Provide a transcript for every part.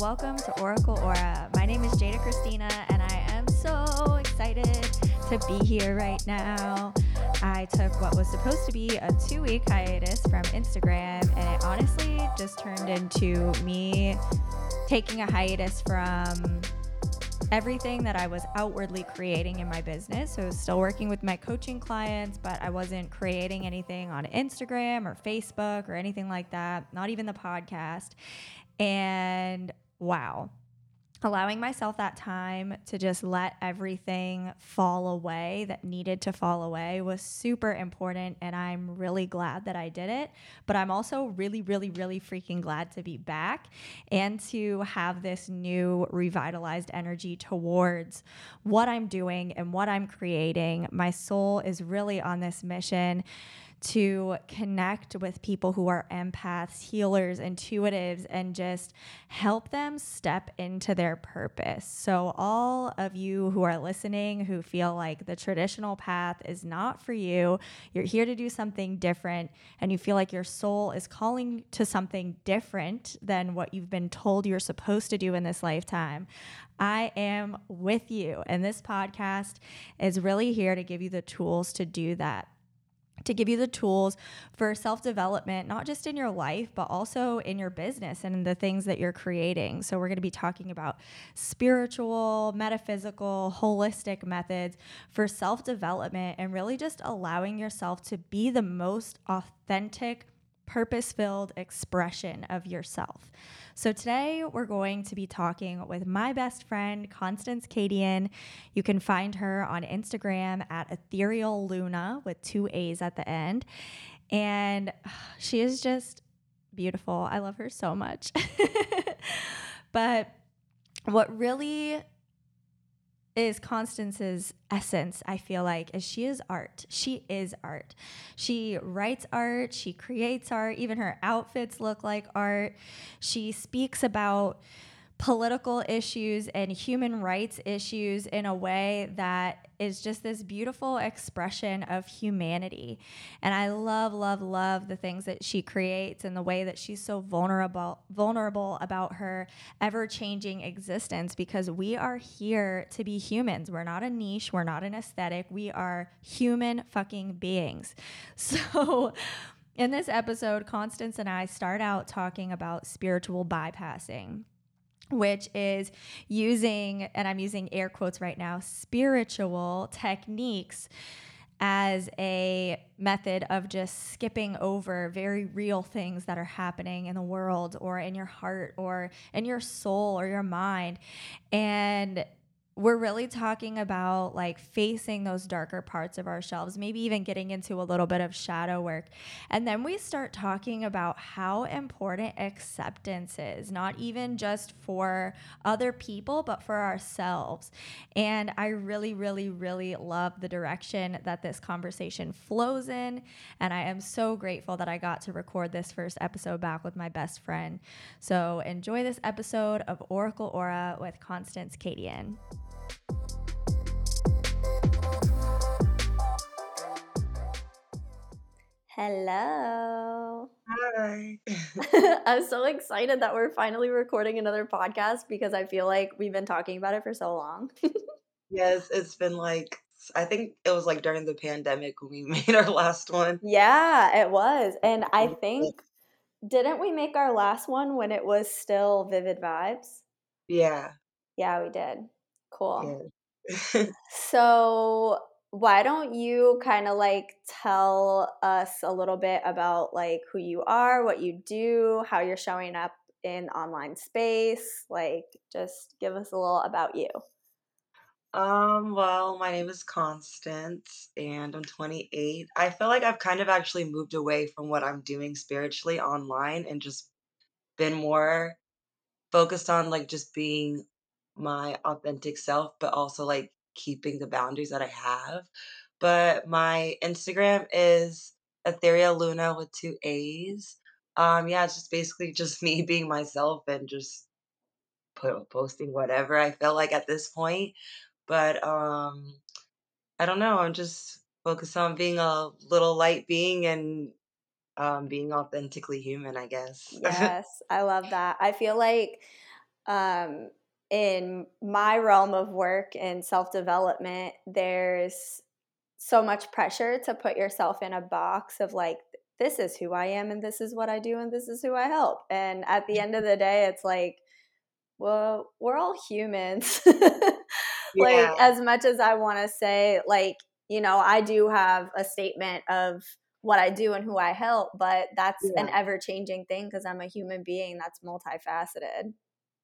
welcome to Oracle Aura. My name is Jada Christina, and I am so excited to be here right now. I took what was supposed to be a two week hiatus from Instagram, and it honestly just turned into me taking a hiatus from everything that I was outwardly creating in my business. So I was still working with my coaching clients, but I wasn't creating anything on Instagram or Facebook or anything like that, not even the podcast. And wow, allowing myself that time to just let everything fall away that needed to fall away was super important. And I'm really glad that I did it. But I'm also really, really, really freaking glad to be back and to have this new revitalized energy towards what I'm doing and what I'm creating. My soul is really on this mission to connect with people who are empaths, healers, intuitives, and just help them step into their purpose. So, all of you who are listening who feel like the traditional path is not for you, you're here to do something different, and you feel like your soul is calling to something different than what you've been told you're supposed to do in this lifetime. I am with you. And this podcast is really here to give you the tools to do that to give you the tools for self development, not just in your life, but also in your business and in the things that you're creating. So, we're going to be talking about spiritual, metaphysical, holistic methods for self development and really just allowing yourself to be the most authentic, purpose filled expression of yourself. So today we're going to be talking with my best friend, Constance Kadian. You can find her on Instagram at Ethereal Luna with two A's at the end. And she is just beautiful. I love her so much. but what really is Constance's essence, I feel like, is she is art. She is art. She writes art, she creates art, even her outfits look like art. She speaks about political issues and human rights issues in a way that is just this beautiful expression of humanity. And I love, love, love the things that she creates and the way that she's so vulnerable, vulnerable about her ever-changing existence because we are here to be humans. We're not a niche, we're not an aesthetic. We are human fucking beings. So in this episode, Constance and I start out talking about spiritual bypassing which is using, and I'm using air quotes right now, spiritual techniques as a method of just skipping over very real things that are happening in the world or in your heart or in your soul or your mind. And we're really talking about like facing those darker parts of ourselves, maybe even getting into a little bit of shadow work. And then we start talking about how important acceptance is, not even just for other people, but for ourselves. And I really, really, really love the direction that this conversation flows in. And I am so grateful that I got to record this first episode back with my best friend. So enjoy this episode of Oracle Aura with Constance Kadian. Hello. Hi. I'm so excited that we're finally recording another podcast because I feel like we've been talking about it for so long. yes, it's been like I think it was like during the pandemic when we made our last one. Yeah, it was. And I think didn't we make our last one when it was still Vivid Vibes? Yeah. Yeah, we did. Cool. Yeah. so why don't you kind of like tell us a little bit about like who you are, what you do, how you're showing up in online space, like just give us a little about you. Um, well, my name is Constance and I'm 28. I feel like I've kind of actually moved away from what I'm doing spiritually online and just been more focused on like just being my authentic self, but also like keeping the boundaries that I have. But my Instagram is Ethereal Luna with two A's. Um, yeah, it's just basically just me being myself and just put, posting whatever I feel like at this point. But um, I don't know. I'm just focused on being a little light being and um, being authentically human, I guess. yes, I love that. I feel like um, in my realm of work and self development, there's so much pressure to put yourself in a box of like, this is who I am and this is what I do and this is who I help. And at the mm-hmm. end of the day, it's like, well, we're all humans. like, as much as I want to say, like, you know, I do have a statement of what I do and who I help, but that's an ever changing thing because I'm a human being that's multifaceted.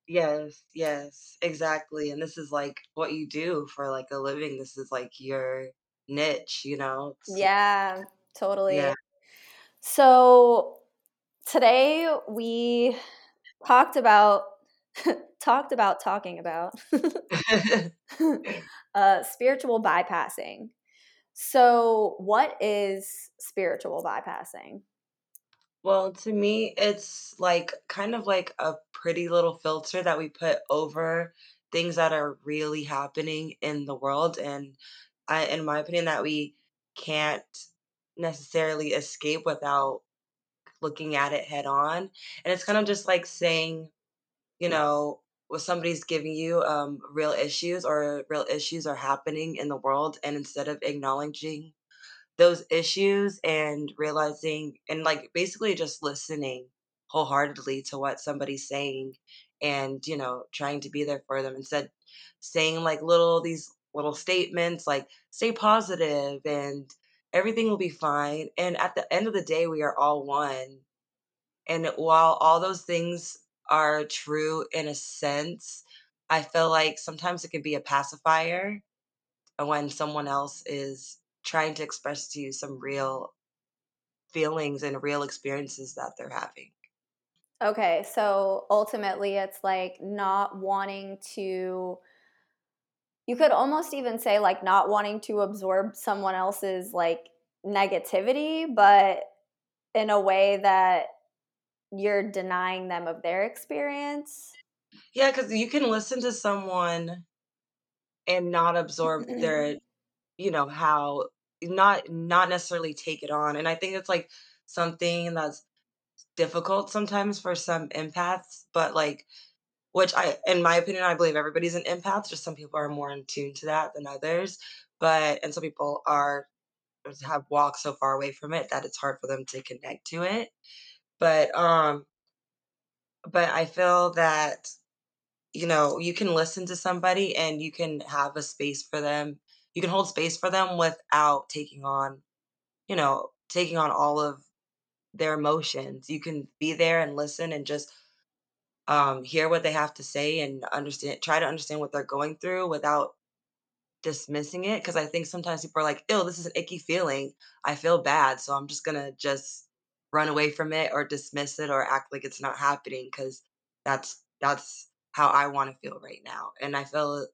Yes, yes, exactly, and this is, like, what you do for, like, a living, this is, like, your niche, you know? It's Yeah, yeah. totally. So today we talked about talked about talking about uh, spiritual bypassing. So, what is spiritual bypassing? Well, to me, it's, like, kind of like a pretty little filter that we put over things that are really happening in the world, and I in my opinion, that we can't necessarily escape without looking at it head on, and it's kind of just like saying you know, when somebody's giving you um, real issues or real issues are happening in the world, and instead of acknowledging those issues and realizing and like basically just listening wholeheartedly to what somebody's saying and you know trying to be there for them instead saying like little these little statements like stay positive and everything will be fine. And at the end of the day we are all one. And while all those things are true in a sense, I feel like sometimes it can be a pacifier when someone else is trying to express to you some real feelings and real experiences that they're having. Okay, so ultimately it's like not wanting to you could almost even say like not wanting to absorb someone else's like negativity, but in a way that you're denying them of their experience. Yeah, because you can listen to someone and not absorb their, you know, how not not necessarily take it on. And I think it's like something that's difficult sometimes for some empaths, but like Which I in my opinion, I believe everybody's an empath, just some people are more in tune to that than others, but and some people are have walked so far away from it that it's hard for them to connect to it. But, um but I feel that, you know, you can listen to somebody and you can have a space for them. You can hold space for them without taking on, you know, taking on all of their emotions. You can be there and listen and just um, hear what they have to say and understand try to understand what they're going through without dismissing it because I think sometimes people are like, "Ew, this is an icky feeling. I feel bad, so I'm just gonna just run away from it or dismiss it or act like it's not happening because that's that's how I want to feel right now." And I feel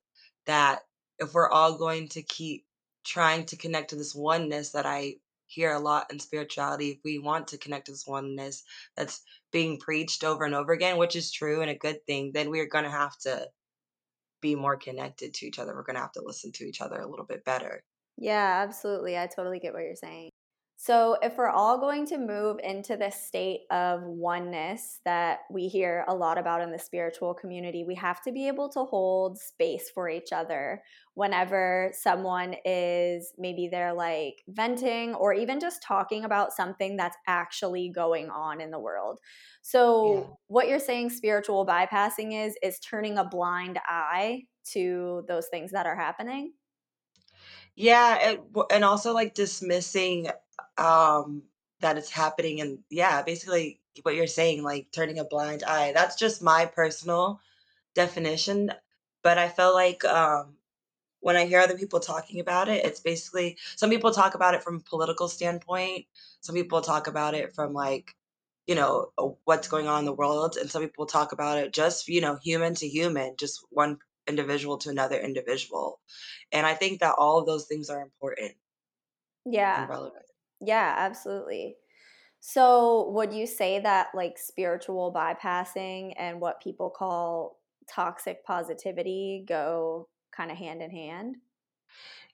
that if we're all going to keep trying to connect to this oneness that I hear a lot in spirituality, if we want to connect to this oneness that's being preached over and over again, which is true and a good thing, then we're gonna have to be more connected to each other. We're gonna have to listen to each other a little bit better. Yeah, absolutely. I totally get what you're saying. So, if we're all going to move into this state of oneness that we hear a lot about in the spiritual community, we have to be able to hold space for each other whenever someone is maybe they're like venting or even just talking about something that's actually going on in the world. Yeah. So, what you're saying spiritual bypassing is, is turning a blind eye to those things that are happening. Yeah, and and also, like, dismissing, um, that it's happening and yeah, basically what you're saying, like, turning a blind eye. That's just my personal definition, but I feel like, um when I hear other people talking about it, it's basically some people talk about it from a political standpoint, some people talk about it from like, you know, what's going on in the world, and some people talk about it just, you know, human to human, just one individual to another individual. And I think that all of those things are important and Yeah. relevant. Yeah, absolutely. So, would you say that like spiritual bypassing and what people call toxic positivity go kind of hand in hand?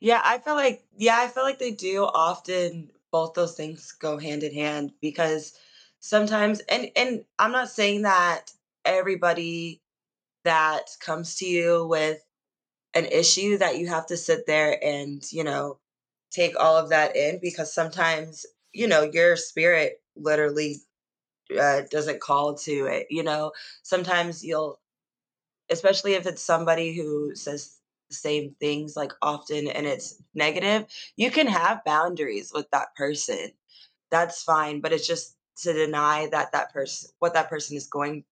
Yeah, I feel like yeah, I feel like they do often both those things go hand in hand because sometimes and and I'm not saying that everybody that comes to you with an issue that you have to sit there and, you know, take all of that in because sometimes, you know, your spirit literally uh, doesn't call to it. You know, sometimes you'll, especially if it's somebody who says the same things like often and it's negative, you can have boundaries with that person. That's fine, but it's just to deny that that person what that person is going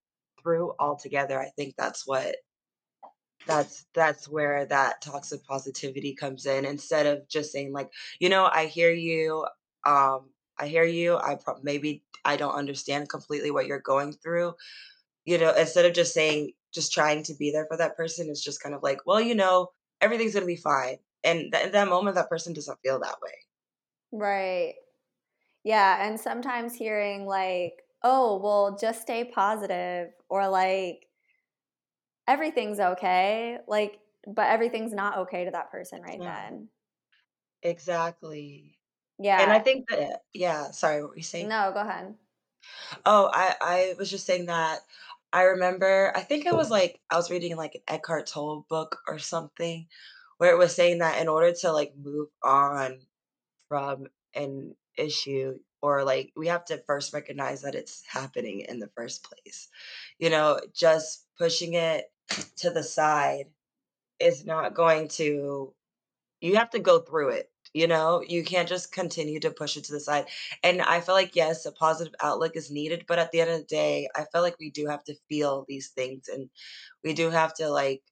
through altogether. I think that's what that's that's where that toxic positivity comes in instead of just saying like, "You know, I hear you. Um, I hear you. I prob maybe I don't understand completely what you're going through." You know, instead of just saying just trying to be there for that person, it's just kind of like, "Well, you know, everything's gonna be fine." And th in that moment, that person doesn't feel that way. Right. Yeah, and sometimes hearing like, "Oh, well, just stay positive," or like, "Everything's okay," like, but everything's not okay to that person right not. then. Exactly. Yeah. And I think that yeah, sorry, what were you saying? No, go ahead. Oh, I I was just saying that I remember I think it was, like I was reading, like, an Eckhart Tolle book or something where it was saying that in order to, like, move on from an issue or, like we have to first recognize that it's happening in the first place. You know, just pushing it to the side is not going to you have to go through it, you know? You can't just continue to push it to the side, and I feel like, yes, a positive outlook is needed, but at the end of the day, I feel like we do have to feel these things, and we do have to, like,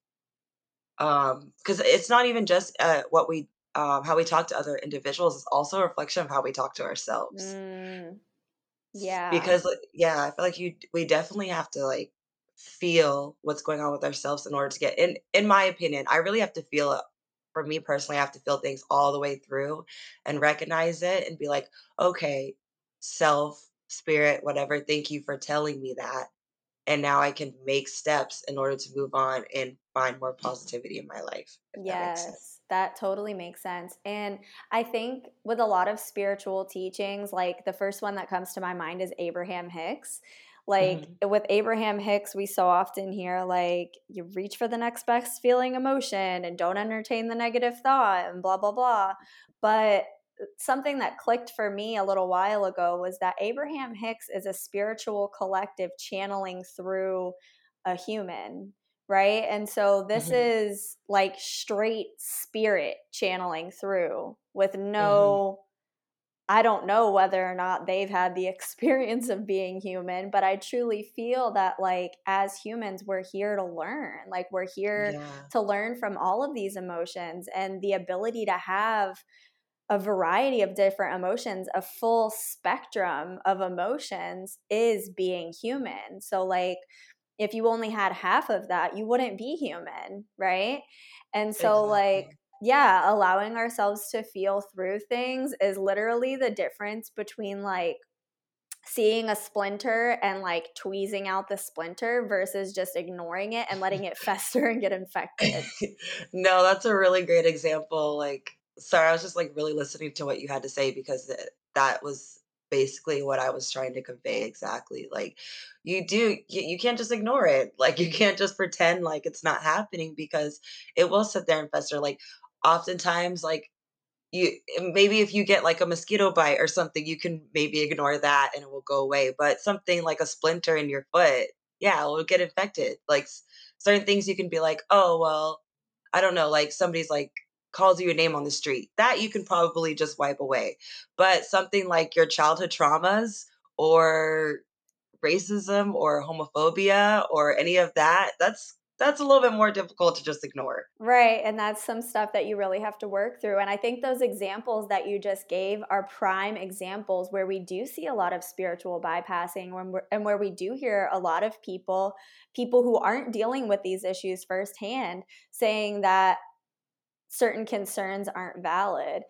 um, because it's not even just, uh, what we um, how we talk to other individuals, it's also a reflection of how we talk to ourselves. Mm, yeah. Because, yeah, I feel like you we definitely have to, like, feel what's going on with ourselves in order to get in in my opinion, I really have to feel it for me personally, I have to feel things all the way through and recognize it and be like, "Okay, self, spirit, whatever, thank you for telling me that, and now I can make steps in order to move on and find more positivity in my life," if that. Yes, that totally makes sense, and I think with a lot of spiritual teachings, like, the first one that comes to my mind is Abraham Hicks. Like, Mhm. with Abraham Hicks, we so often hear, like, "You reach for the next best feeling emotion and don't entertain the negative thought," and blah, blah, blah, but, something that clicked for me a little while ago was that Abraham Hicks is a spiritual collective channeling through a human, right? And so this Mhm. is, like, straight spirit channeling through with no I don't know whether or not they've had the experience of being human, but I truly feel that, like, as humans, we're here to learn, like, we're here Yeah. to learn from all of these emotions, and the ability to have a variety of different emotions, a full spectrum of emotions is being human. So, like, if you only had half of that, you wouldn't be human, right? And so, like yeah, allowing ourselves to feel through things is literally the difference between, like, seeing a splinter and, like, tweezing out the splinter versus just ignoring it and letting it fester and get infected. No, that's a really great example, like sorry, I was just, like, really listening to what you had to say because, that was basically what I was trying to convey exactly, like, you do you you can't just ignore it, like, you can't just pretend like it's not happening because it will sit there and fester, like, oftentimes, like, you maybe if you get, like, a mosquito bite or something, you can maybe ignore that and it will go away, but something like a splinter in your foot, yeah, it will get infected, like, certain things you can be like, "Oh, well" I don't know, like, somebody's, like calls you a name on the street, that you can probably just wipe away, but something like your childhood traumas or racism or homophobia or any of that, that's that's a little bit more difficult to just ignore. Right, and that's some stuff that you really have to work through, and I think those examples that you just gave are prime examples where we do see a lot of spiritual bypassing and where we do hear a lot of people people who aren't dealing with these issues firsthand saying that certain concerns aren't valid,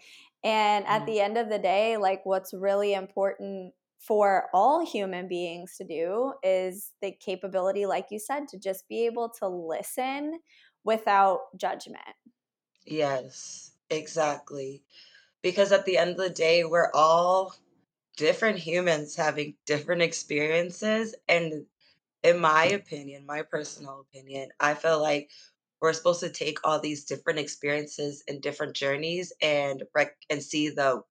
and at Mm. the end of the day, like, what's really important for all human beings to do is the capability, like you said, to just be able to listen without judgment. Yes, exactly, because at the end of the day, we're all different humans having different experiences, and in my opinion, my personal opinion, I feel like we're supposed to take all these different experiences and different journeys and rec- and see the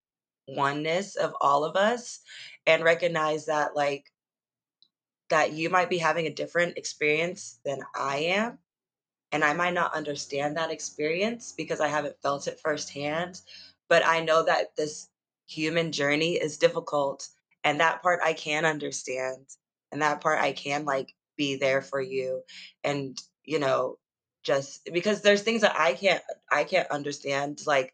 oneness of all of us and recognize that like that you might be having a different experience than I am and I might not understand that experience because I haven't felt it firsthand, but I know that this human journey is difficult and that part I can understand and that part I can like be there for you and you know just because there's things that I can't I can't understand like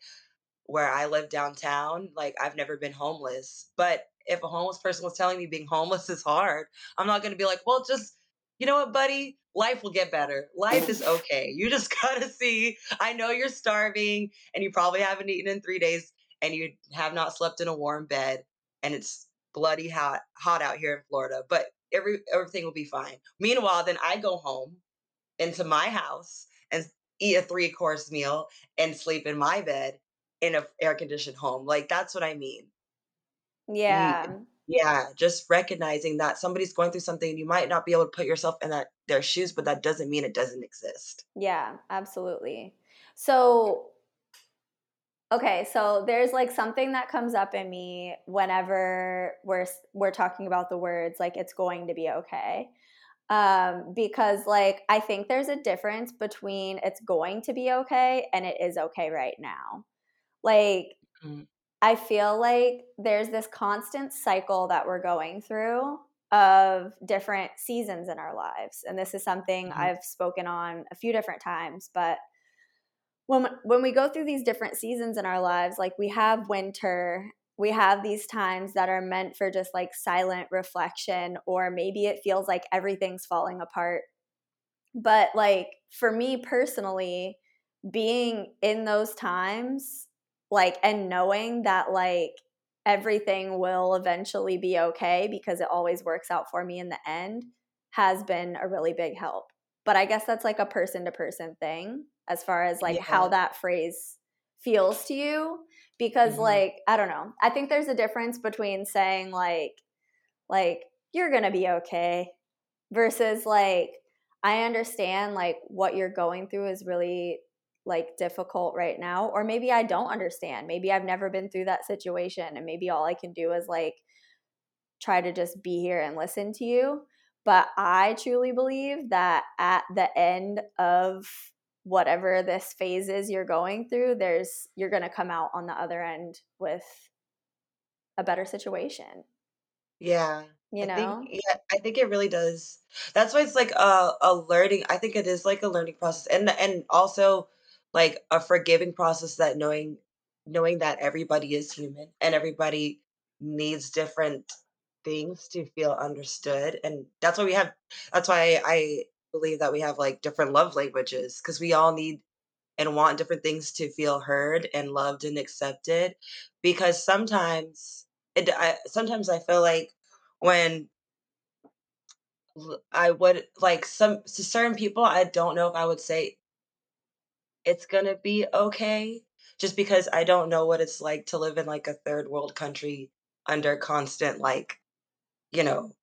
where I live downtown, like, I've never been homeless, but if a homeless person was telling me being homeless is hard, I'm not gonna be like, "Well, just you know what, buddy? Life will get better. Life is okay. You just gotta see I know you're starving, and you probably haven't eaten in 3 days, and you have not slept in a warm bed, and it's bloody hot hot out here in Florida, but every everything will be fine." Meanwhile, then I go home into my house and eat a three course meal and sleep in my bed in an air conditioned home. Like that's what I mean. Yeah. yeah, just recognizing that somebody's going through something you might not be able to put yourself in that their shoes, but that doesn't mean it doesn't exist. Yeah, absolutely. So, okay, so there's like something that comes up in me whenever we're we're talking about the words like it's going to be okay. Um because like I think there's a difference between it's going to be okay and it is okay right now. Like Mm, I feel like there's this constant cycle that we're going through of different seasons in our lives. And this is something mhm, I've spoken on a few different times, but when when we go through these different seasons in our lives, like we have winter, we have these times that are meant for just like silent reflection or maybe it feels like everything's falling apart. But like for me personally, being in those times like and knowing that like everything will eventually be okay because it always works out for me in the end has been a really big help. But i guess that's like a person to person thing as far as like how that phrase feels to you because mhm, like i don't know. I think there's a difference between saying like like you're gonna be okay versus like i understand like what you're going through is really like difficult right now or maybe i don't understand. Maybe i've never been through that situation and maybe all i can do is like try to just be here and listen to you. But i truly believe that at the end of whatever this phase is you're going through there's you're going to come out on the other end with a better situation Yeah. you I think know yeah, I think it really does. That's why it's like a a learning I think it is like a learning process and and also like a forgiving process that knowing knowing that everybody is human and everybody needs different things to feel understood and that's why we have that's why I believe that we have like different love languages because we all need and want different things to feel heard and loved and accepted because sometimes it I, sometimes I feel like when i would like some to certain people I don't know if I would say it's gonna be okay just because I don't know what it's like to live in like a third world country under constant like you know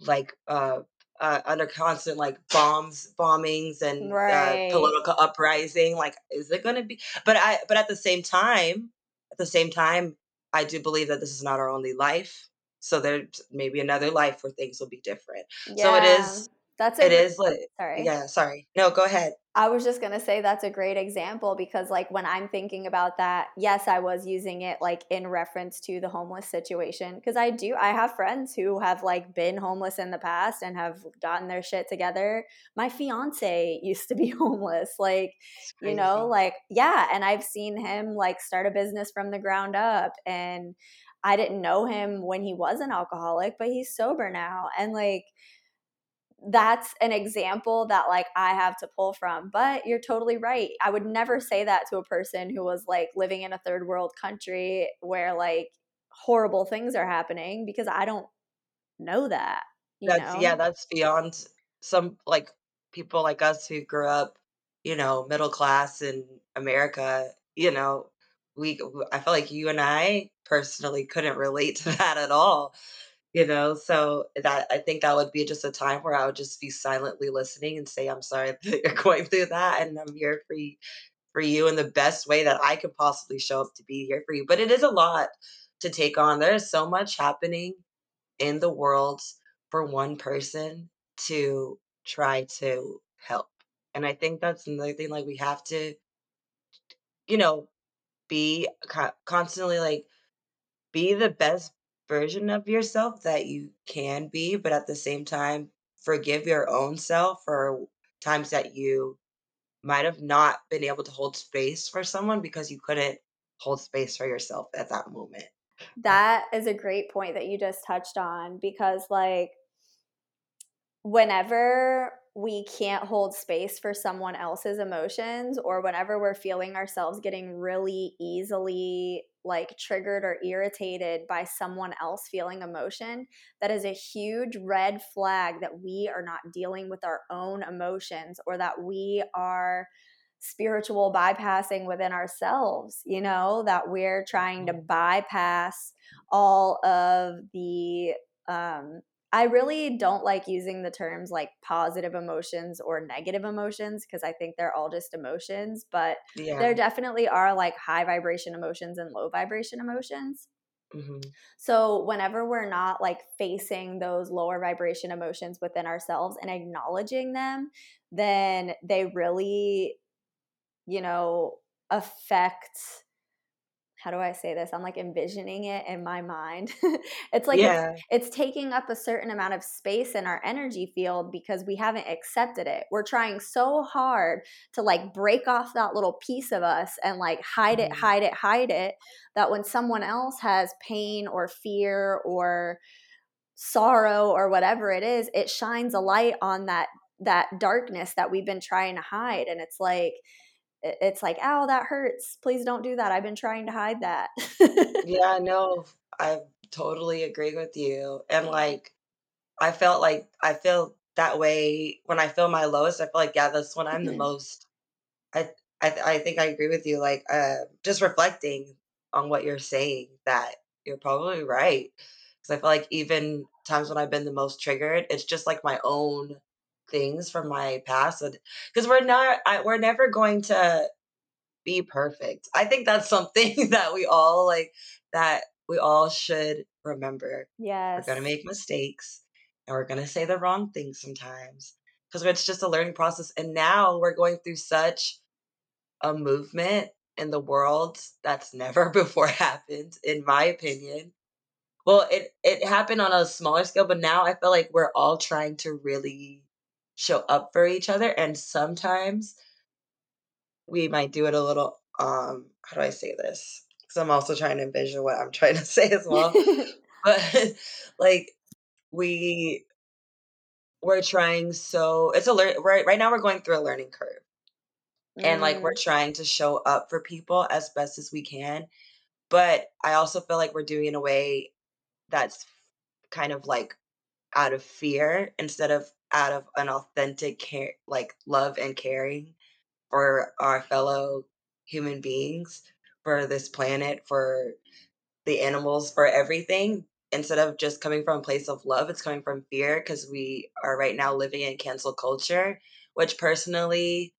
like uh uh, under constant like bombs bombings and uh political uprising like is it going to be but i but at the same time at the same time i do believe that this is not our only life so there's maybe another life where things will be different. So it yeah. is that's a it is like sorry yeah sorry no go ahead I was just going to say that's a great example because, like, when I'm thinking about that, yes, I was using it like in reference to the homeless situation. Because I do, I have friends who have like been homeless in the past and have gotten their shit together. My fiance used to be homeless. Like, you know, like, yeah. And I've seen him like start a business from the ground up. And I didn't know him when he was an alcoholic, but he's sober now. And like, that's an example that like I have to pull from. But you're totally right. I would never say that to a person who was like living in a third world country where like horrible things are happening because I don't know that, you that's yeah that's beyond some like people like us who grew up you know middle class in america you know we i feel like you and i personally couldn't relate to that at all You know, so that I think that would be just a time where I would just be silently listening and say, "I'm sorry that you're going through that, and I'm here for you for you in the best way that I could possibly show up to be here for you." But it is a lot to take on. There is so much happening in the world for one person to try to help. And I think that's another thing, like, we have to, you know, be constantly, like, be the best version of yourself that you can be, but at the same time, forgive your own self for times that you might have not been able to hold space for someone because you couldn't hold space for yourself at that moment. That is a great point that you just touched on because, like, whenever we can't hold space for someone else's emotions or whenever we're feeling ourselves getting really easily like triggered or irritated by someone else feeling emotion that is a huge red flag that we are not dealing with our own emotions or that we are spiritual bypassing within ourselves you know that we're trying to Mhm. bypass all of the um I really don't like using the terms like positive emotions or negative emotions because I think they're all just emotions, but there definitely are like high vibration emotions and low vibration emotions. Mhm. So, whenever we're not like facing those lower vibration emotions within ourselves and acknowledging them, then they really, you know, affect how do I say this? I'm like envisioning it in my mind. it's like it's Yeah. it's taking up a certain amount of space in our energy field because we haven't accepted it. We're trying so hard to like break off that little piece of us and like hide it, Mhm. hide it, hide it that when someone else has pain or fear or sorrow or whatever it is, it shines a light on that that darkness that we've been trying to hide and it's like it's like, ow, that hurts. Please don't do that. I've been trying to hide that. Yeah, no, I totally agree with you, and, like, I felt like I feel that way when I feel my lowest, I feel like, yeah, that's when I'm the most I I I think I agree with you, like, uh, just reflecting on what you're saying, that you're probably right, because I feel like even times when I've been the most triggered, it's just, like, my own things from my past, because we're not I we're never going to be perfect. I think that's something that we all, like that we all should remember. Yes we're gonna make mistakes, and we're gonna say the wrong things sometimes, because it's just a learning process, and now we're going through such a movement in the world that's never before happened, in my opinion. Well, it it happened on a smaller scale, but now I feel like we're all trying to really show up for each other, and sometimes we might do it a little, um, how do I say this? Because I'm also trying to envision what I'm trying to say as well. But, like, we we're trying so it's a learn right right now we're going through a learning curve, and, like, we're mm, trying to show up for people as best as we can, but I also feel like we're doing it in a way that's kind of, like, out of fear instead of out of an authentic care like, love and caring. for our fellow human beings, for this planet, for the animals, for everything. Instead of just coming from a place of love, it's coming from fear because we are right now living in cancel culture, which personally,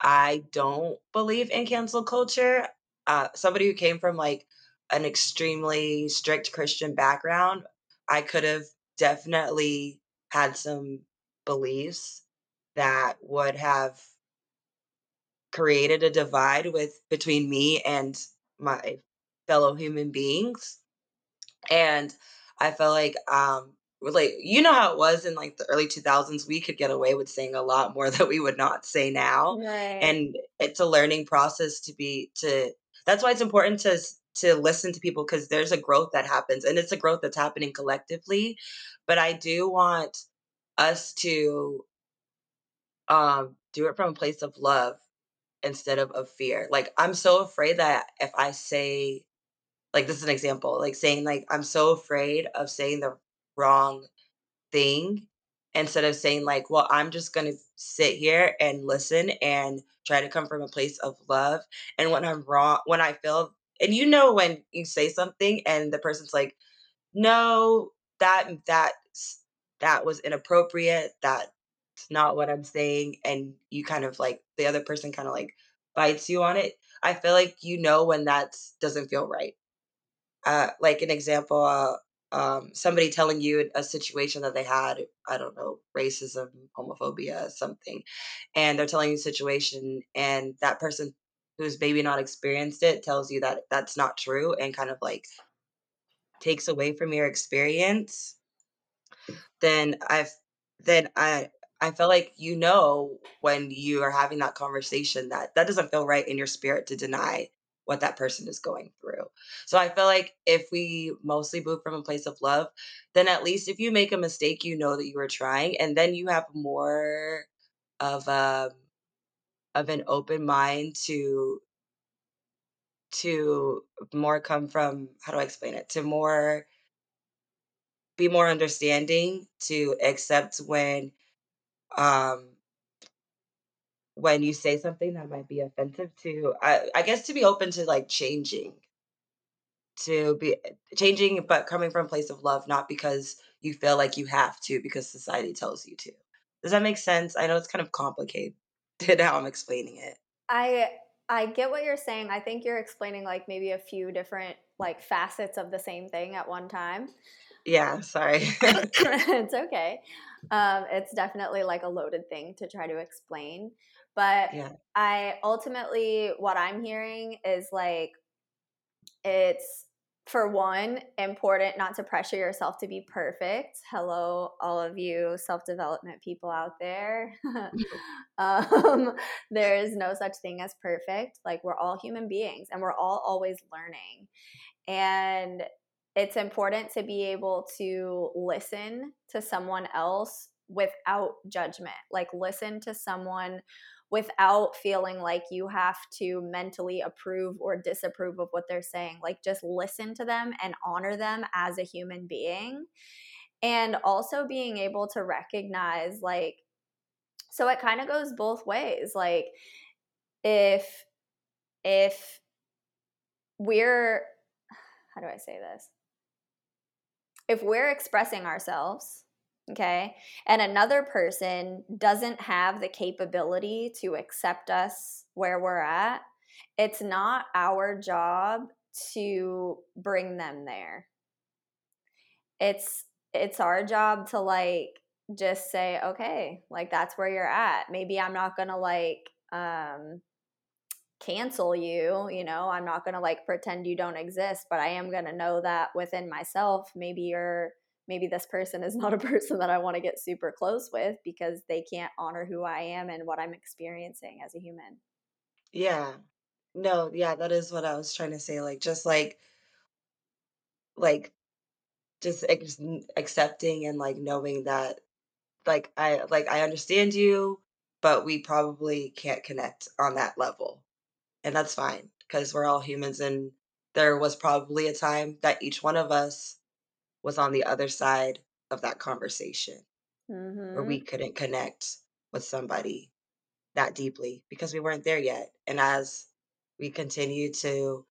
I don't believe in cancel culture. Uh, somebody who came from like an extremely strict Christian background, I could have definitely had some beliefs that would have created a divide with between me and my fellow human beings, and I felt like, um, like you know how it was in, like, the early 2000s, we could get away with saying a lot more that we would not say now, right. and it's a learning process to be to that's why it's important to to listen to people because there's a growth that happens, and it's a growth that's happening collectively, but I do want us to, um, do it from a place of love instead of of fear. Like, I'm so afraid that if I say like, this is an example, like, saying, like, I'm so afraid of saying the wrong thing instead of saying, like, "Well, I'm just gonna sit here and listen and try to come from a place of love." And when I'm wrong when I feel and you know when you say something and the person's like no, that that that was inappropriate. That's not what I'm saying. And you kind of like the other person kind of like bites you on it. I feel like you know when that doesn't feel right. Uh, like an example, uh, um, somebody telling you a situation that they had, I don't know, racism, homophobia, something, and they're telling you a situation, and that person who's maybe not experienced it tells you that that's not true and kind of like takes away from your experience, then I've then I I feel like you know when you are having that conversation that that doesn't feel right in your spirit to deny what that person is going through. So I feel like if we mostly move from a place of love, then at least if you make a mistake, you know that you were trying, and then you have more of a of an open mind to to more come from how do I explain it? To more be more understanding, to accept when um when you say something that might be offensive to I I guess to be open to like changing. To be changing but coming from a place of love not because you feel like you have to because society tells you to. Does that make sense? I know it's kind of complicated how i'm explaining it I I get what you're saying. I think you're explaining like maybe a few different like facets of the same thing at one time. yeah sorry it's okay. Um, it's definitely like a loaded thing to try to explain. But yeah I ultimately, what I'm hearing is like it's for one important not to pressure yourself to be perfect. Hello all of you self-development people out there. Um, there is no such thing as perfect. Like we're all human beings and we're all always learning. And it's important to be able to listen to someone else without judgment. Like listen to someone without feeling like you have to mentally approve or disapprove of what they're saying. Like just listen to them and honor them as a human being. And also being able to recognize, like, so it kind of goes both ways. Like, if, if we're, how do I say this? If we're expressing ourselves okay? And another person doesn't have the capability to accept us where we're at it's not our job to bring them there. It's it's our job to like just say okay like that's where you're at. Maybe i'm not gonna like um cancel you you know? I'm not gonna like pretend you don't exist but i am gonna know that within myself. Maybe you're maybe this person is not a person that I want to get super close with because they can't honor who I am and what I'm experiencing as a human. yeah no yeah that is what i was trying to say like just like like just ex- accepting and like knowing that like i like i understand you but we probably can't connect on that level and that's fine because we're all humans and there was probably a time that each one of us was on the other side of that conversation where Mm-hmm. we couldn't connect with somebody that deeply because we weren't there yet and as we continue to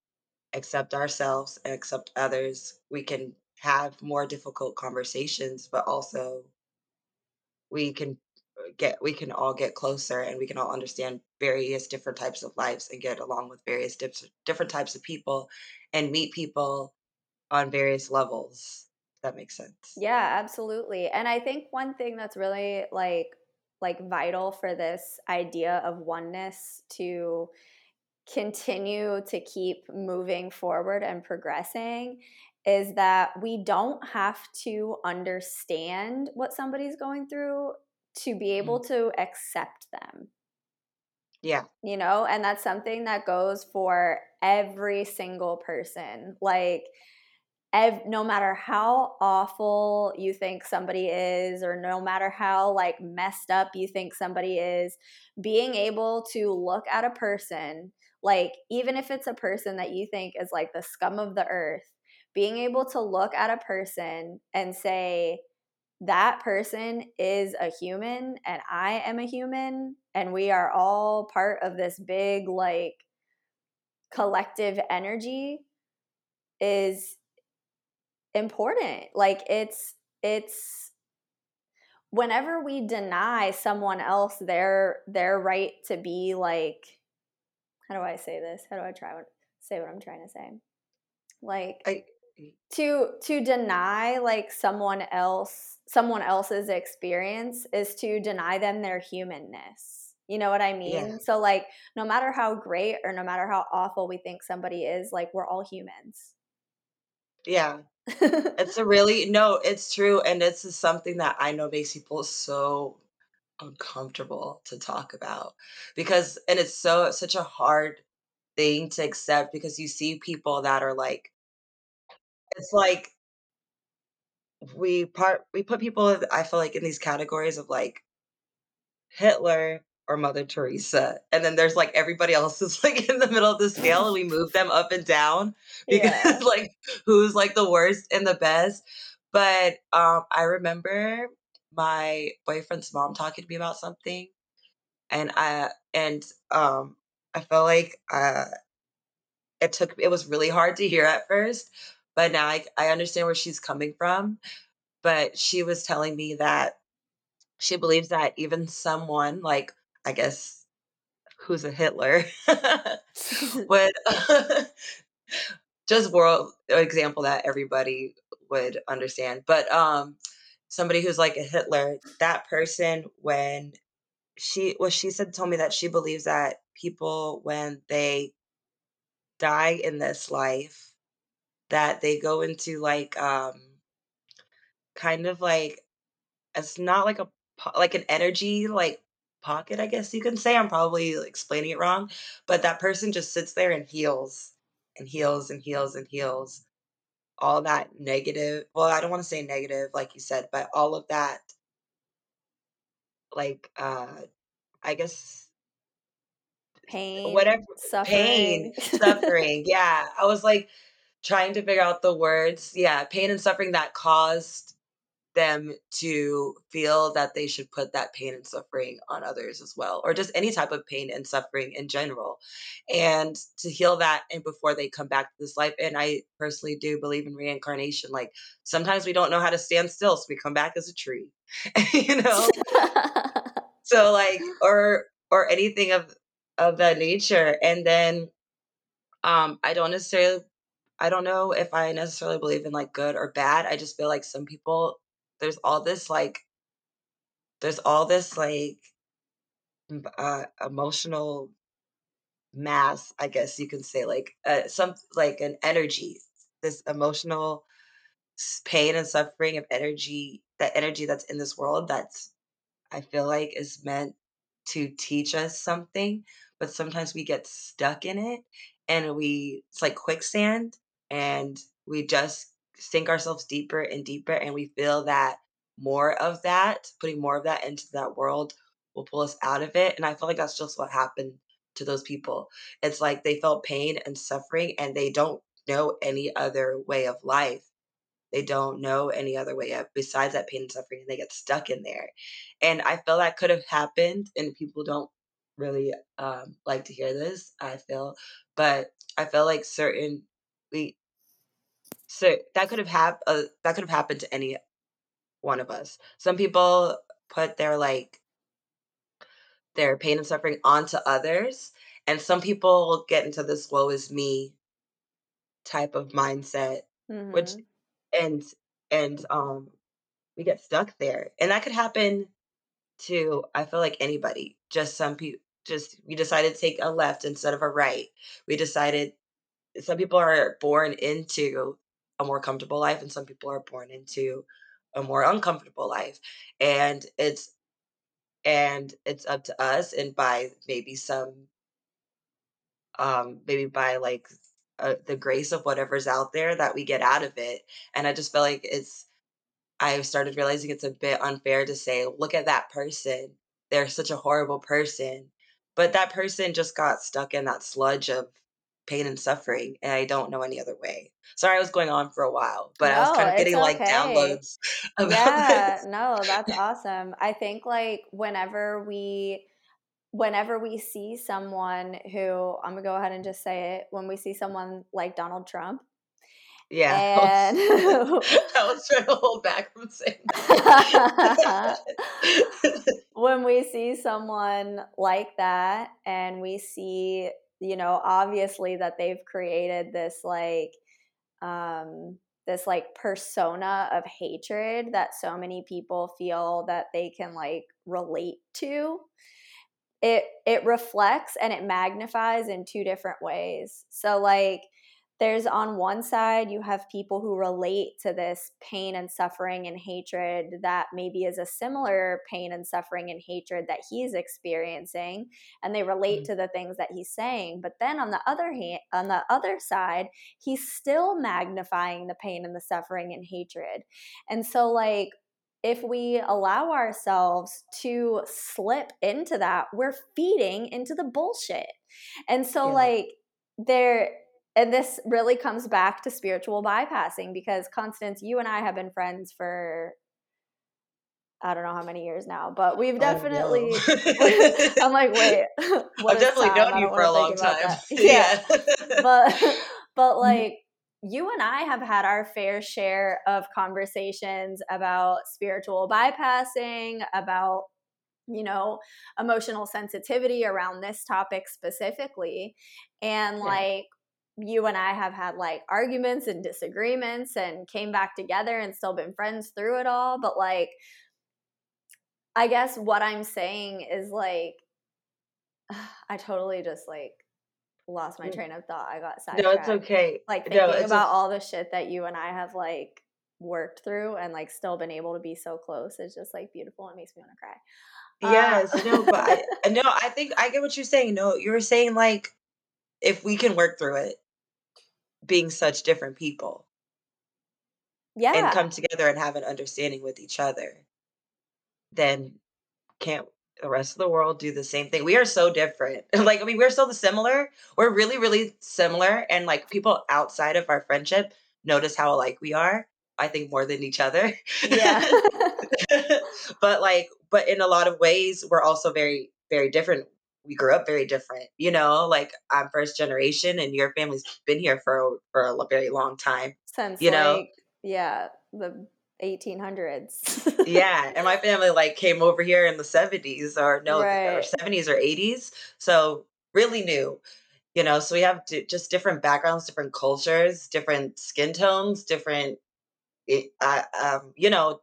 accept ourselves and accept others we can have more difficult conversations but also we can uh, get we can all get closer and we can all understand various different types of lives and get along with various different types of people and meet people on various levels that makes sense Yeah, absolutely. And I think one thing that's really like like vital for this idea of oneness to continue to keep moving forward and progressing is that we don't have to understand what somebody's going through to be able Mhm. to accept them. yeah you know and that's something that goes for every single person like ev- no matter how awful you think somebody is or no matter how like messed up you think somebody is being able to look at a person like even if it's a person that you think is like the scum of the earth being able to look at a person and say that person is a human and I am a human and we are all part of this big like collective energy is important. Like it's it's whenever we deny someone else their their right to be like how do I say this? How do I try to say what I'm trying to say? Like I, to to deny like someone else someone else's experience is to deny them their humanness. You know what I mean? yeah, So like no matter how great or no matter how awful we think somebody is, like we're all humans. yeah. It's a really no, it's true, and this is something that I know makes people so uncomfortable to talk about because and it's so such a hard thing to accept because you see people that are like it's like we part we put people I feel like in these categories of like Hitler or Mother Teresa, and then there's like everybody else is like in the middle of the scale, and we move them up and down because yeah. like who's like the worst and the best. But um, I remember my boyfriend's mom talking to me about something, and I and um, I felt like uh, it took it was really hard to hear at first, but now I I understand where she's coming from. But she was telling me that she believes that even someone like I guess who's a Hitler would just world example that everybody would understand. But um somebody who's like a Hitler, that person when she well she said told me that she believes that people when they die in this life that they go into like um kind of like It's not like a like an energy, like, pocket, I guess you can say, I'm probably explaining it wrong, but that person just sits there and heals, and heals, and heals, and heals all that negative well, I don't wanna say negative, like you said, but all of that, like, uh, I guess Pain, whatever pain, suffering. suffering, yeah, I was, like, trying to figure out the words, yeah, pain and suffering that caused them to feel that they should put that pain and suffering on others as well, or just any type of pain and suffering in general. And to heal that and before they come back to this life. And I personally do believe in reincarnation. Like sometimes we don't know how to stand still, so we come back as a tree. you know? So like or or anything of of that nature. And then um I don't necessarily I don't know if I necessarily believe in like good or bad. I just feel like some people there's all this like there's all this like uh, emotional mass, I guess you can say, like uh, some like an energy, this emotional pain and suffering of energy, that energy that's in this world that's I feel like is meant to teach us something, but sometimes we get stuck in it and we it's like quicksand and we just sink ourselves deeper and deeper and we feel that more of that, putting more of that into that world will pull us out of it. And I feel like that's just what happened to those people. It's like they felt pain and suffering and they don't know any other way of life they don't know any other way up besides that pain and suffering, and they get stuck in there. And I feel that could have happened, and people don't really um, like to hear this. I feel, but I feel like certain we so that could have hap- uh, that could have happened to any one of us. Some people put their like their pain and suffering onto others, and some people get into this "woe is me" type of mindset, which mhm. and and um we get stuck there. And that could happen to I feel like anybody. Just some people just we decided to take a left instead of a right. We decided some people are born into more comfortable life and some people are born into a more uncomfortable life. And it's and it's up to us and by maybe some um maybe by like uh, the grace of whatever's out there that we get out of it. And I just feel like it's I started realizing it's a bit unfair to say, "Look at that person. They're such a horrible person." But that person just got stuck in that sludge of pain and suffering, and I don't know any other way. Sorry I was going on for a while, but I was kind of getting, like, okay. downloads about Yeah, this. no, that's awesome. I think like whenever we whenever we see someone who I'm gonna go ahead and just say it, when we see someone like Donald Trump Yeah. Oh, and I was trying to hold back from saying when we see someone like that and we see, you know, obviously that they've created this like um this like persona of hatred that so many people feel that they can like relate to it it reflects and it magnifies in two different ways. So like there's on one side you have people who relate to this pain and suffering and hatred that maybe is a similar pain and suffering and hatred that he's experiencing and they relate mm-hmm. to the things that he's saying but then on the other hand on the other side he's still magnifying the pain and the suffering and hatred and so like if we allow ourselves to slip into that, we're feeding into the bullshit. And so, yeah. like, there and this really comes back to spiritual bypassing because Constance, you and I have been friends for I don't know how many years now, but we've definitely. I'm like, wait, I've definitely time? known you for a long time. Yeah, but but mm-hmm. like you and I have had our fair share of conversations about spiritual bypassing, about you know emotional sensitivity around this topic specifically and yeah. like you and I have had like arguments and disagreements and came back together and still been friends through it all. But like, I guess what I'm saying is like, I totally just like lost my mm. train of thought. I got sidetracked. No, it's okay. Like thinking no, about all the shit that you and I have like worked through and like still been able to be so close is just like beautiful. It makes me want to cry. Yes, uh, no, but I, no, I think I get what you're saying. No, you're saying like if we can work through it, being such different people. Yeah. And come together and have an understanding with each other. Then can't the rest of the world do the same thing? We are so different. like, I mean, we're so similar. We're really, really similar. And like people outside of our friendship notice how alike we are. I think more than each other. Yeah. but like, but in a lot of ways, we're also very, very different we grew up very different you know like i'm first generation and your family's been here for for a very long time since you like, know yeah the 1800s yeah and my family like came over here in the 70s or no right. or 70s or 80s so really new you know? So we have just different backgrounds different cultures different skin tones different it, I, um, you know,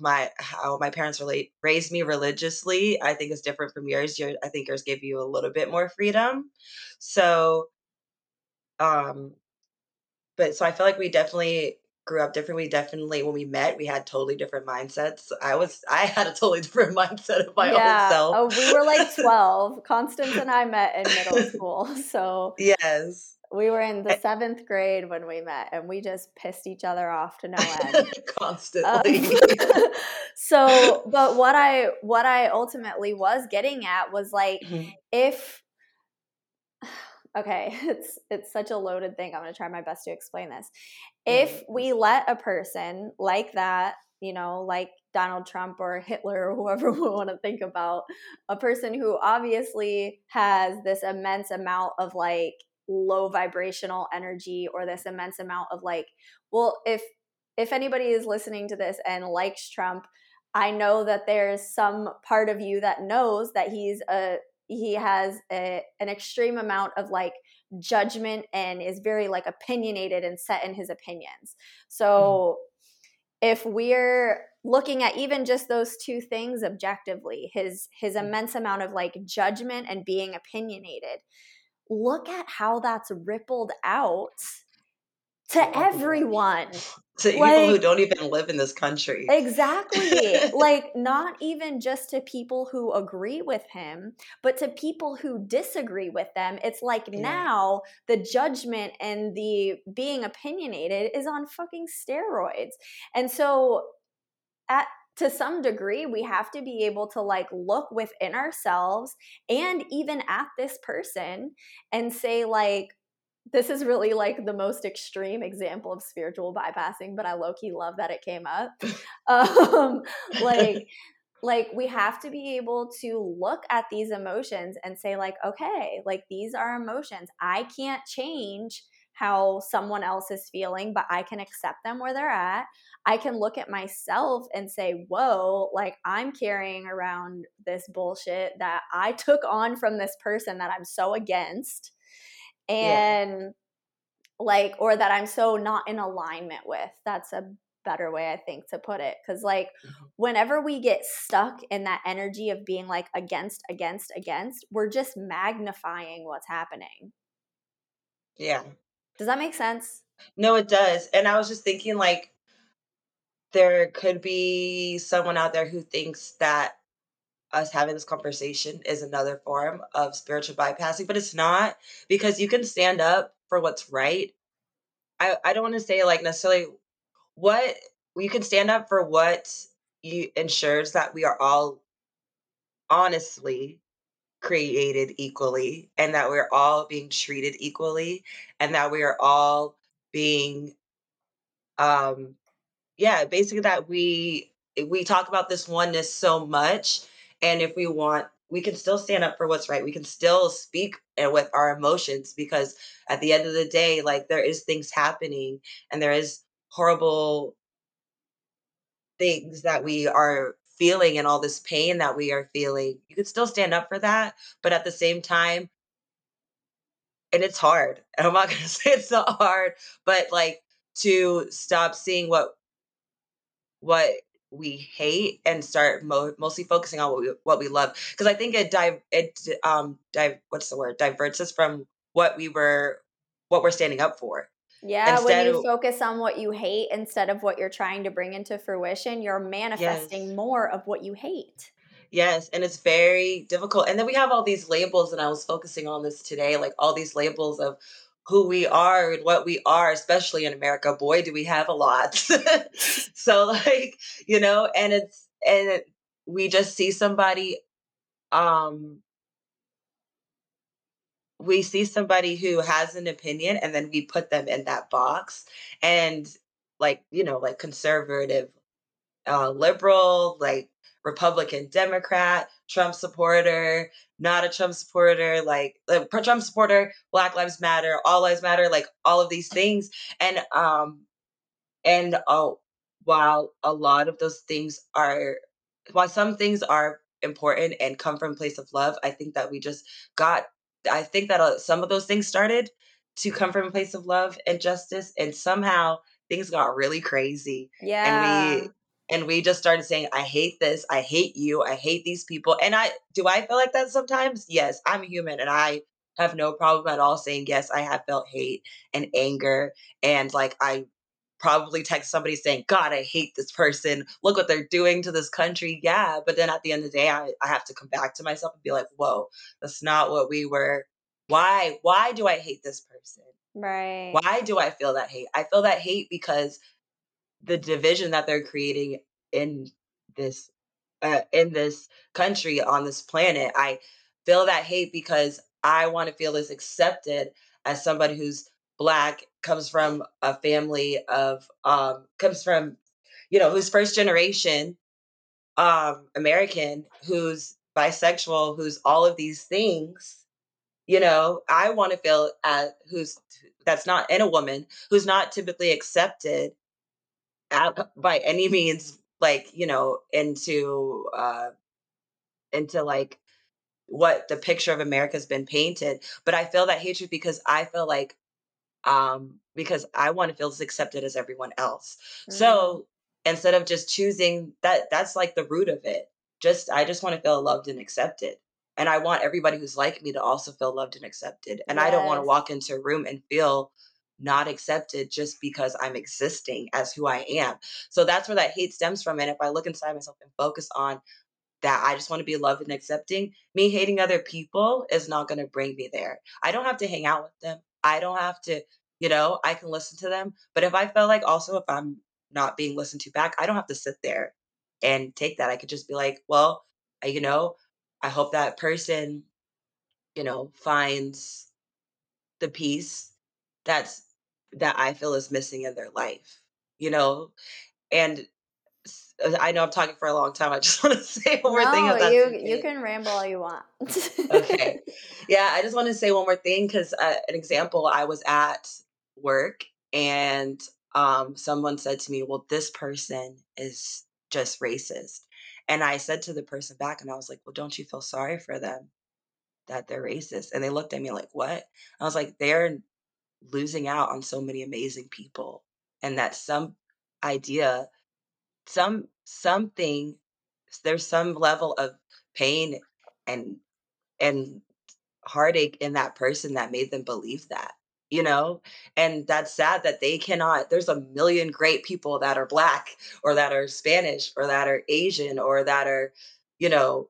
my how my parents relate raised me religiously, I think is different from yours. Your, I think yours gave you a little bit more freedom. So, um, but so I feel like we definitely grew up different. We definitely, when we met, we had totally different mindsets. I was, I had a totally different mindset of my yeah. own self. Oh, we were like twelve. Constance and I met in middle school, so yes we were in the seventh grade when we met, and we just pissed each other off to no end constantly. Um, so, but what I what I ultimately was getting at was like, mm-hmm. if okay, it's it's such a loaded thing. I'm going to try my best to explain this. If we let a person like that, you know, like Donald Trump or Hitler or whoever we want to think about, a person who obviously has this immense amount of like low vibrational energy or this immense amount of like well if if anybody is listening to this and likes Trump I know that there's some part of you that knows that he's a he has a, an extreme amount of like judgment and is very like opinionated and set in his opinions. So mm-hmm. if we're looking at even just those two things objectively, his his mm. immense amount of like judgment and being opinionated, look at how that's rippled out to everyone. To like, people who don't even live in this country. Exactly. like, not even just to people who agree with him, but to people who disagree with them. It's like yeah. now the judgment and the being opinionated is on fucking steroids. And so, at to some degree we have to be able to like look within ourselves and even at this person and say like this is really like the most extreme example of spiritual bypassing but i low-key love that it came up. Um like like we have to be able to look at these emotions and say like okay like these are emotions. I can't change how someone else is feeling, but I can accept them where they're at. I can look at myself and say, whoa, like I'm carrying around this bullshit that I took on from this person that I'm so against. And yeah. like, or that I'm so not in alignment with. That's a better way I think to put it cuz like mm-hmm. whenever we get stuck in that energy of being like against against against we're just magnifying what's happening. Yeah. Does that make sense? No it does. And I was just thinking like there could be someone out there who thinks that us having this conversation is another form of spiritual bypassing, but it's not because you can stand up for what's right. I, I don't want to say like necessarily what you can stand up for what you ensures that we are all honestly created equally and that we're all being treated equally and that we are all being um yeah basically that we we talk about this oneness so much and if we want we can still stand up for what's right we can still speak with our emotions because at the end of the day like there is things happening and there is horrible things that we are feeling and all this pain that we are feeling, you could still stand up for that. But at the same time, and it's hard. And I'm not going to say it's not hard, but like to stop seeing what what we hate and start mo- mostly focusing on what we what we love because I think it dive it um dive what's the word diverts us from what we were what we're standing up for. Yeah, when you of, focus on what you hate instead of what you're trying to bring into fruition, you're manifesting yes. more of what you hate. Yes, and it's very difficult. And then we have all these labels, and I was focusing on this today, like all these labels of who we are and what we are, especially in America. Boy, do we have a lot. so, like, you know, and it's, and it, we just see somebody um we see somebody who has an opinion and then we put them in that box and like you know like conservative uh liberal like republican democrat trump supporter not a trump supporter like uh, trump supporter black lives matter all lives matter like all of these things. And um and uh, while a lot of those things are while some things are important and come from place of love i think that we just got I think that uh, some of those things started to come from a place of love and justice, and somehow things got really crazy. Yeah. And we and we just started saying, I hate this, I hate you, I hate these people. And I do I feel like that sometimes? Yes, I'm human and I have no problem at all saying yes, I have felt hate and anger and like I probably text somebody saying, God, I hate this person. Look what they're doing to this country. Yeah. But then at the end of the day, I, I have to come back to myself and be like, whoa, that's not what we were. Why? Why do I hate this person? Right. Why do I feel that hate? I feel that hate because the division that they're creating in this uh, in this country on this planet. I feel that hate because I want to feel as accepted as somebody who's black comes from a family of um comes from you know who's first generation um american who's bisexual who's all of these things you know? I want to feel at who's that's not in a woman who's not typically accepted at, by any means like you know into uh into like what the picture of america's been painted. But i feel that hatred because i feel like um, because I want to feel as accepted as everyone else. Mm. So instead of just choosing that, that's like the root of it. Just I just want to feel loved and accepted. And I want everybody who's like me to also feel loved and accepted. And yes. I don't want to walk into a room and feel not accepted just because I'm existing as who I am. So that's where that hate stems from. And if I look inside myself and focus on that I just want to be loved and accepting, me hating other people is not going to bring me there. I don't have to hang out with them. I don't have to, you know, I can listen to them. But if I feel like also if I'm not being listened to back, I don't have to sit there and take that. I could just be like, well, you know, I hope that person, you know, finds the peace that's that I feel is missing in their life, you know? And I know I'm talking for a long time. I just want to say one more thing. No, you you can ramble all you want. okay. Yeah, I just want to say one more thing because uh, an example. I was at work and um, someone said to me, Well, this person is just racist. And I said to the person back, and I was like, Well, don't you feel sorry for them that they're racist? And they looked at me like, What? I was like, They're losing out on so many amazing people. And that some idea, some something, there's some level of pain and and heartache in that person that made them believe that you know? And that's sad that they cannot there's a million great people that are black or that are spanish or that are asian or that are you know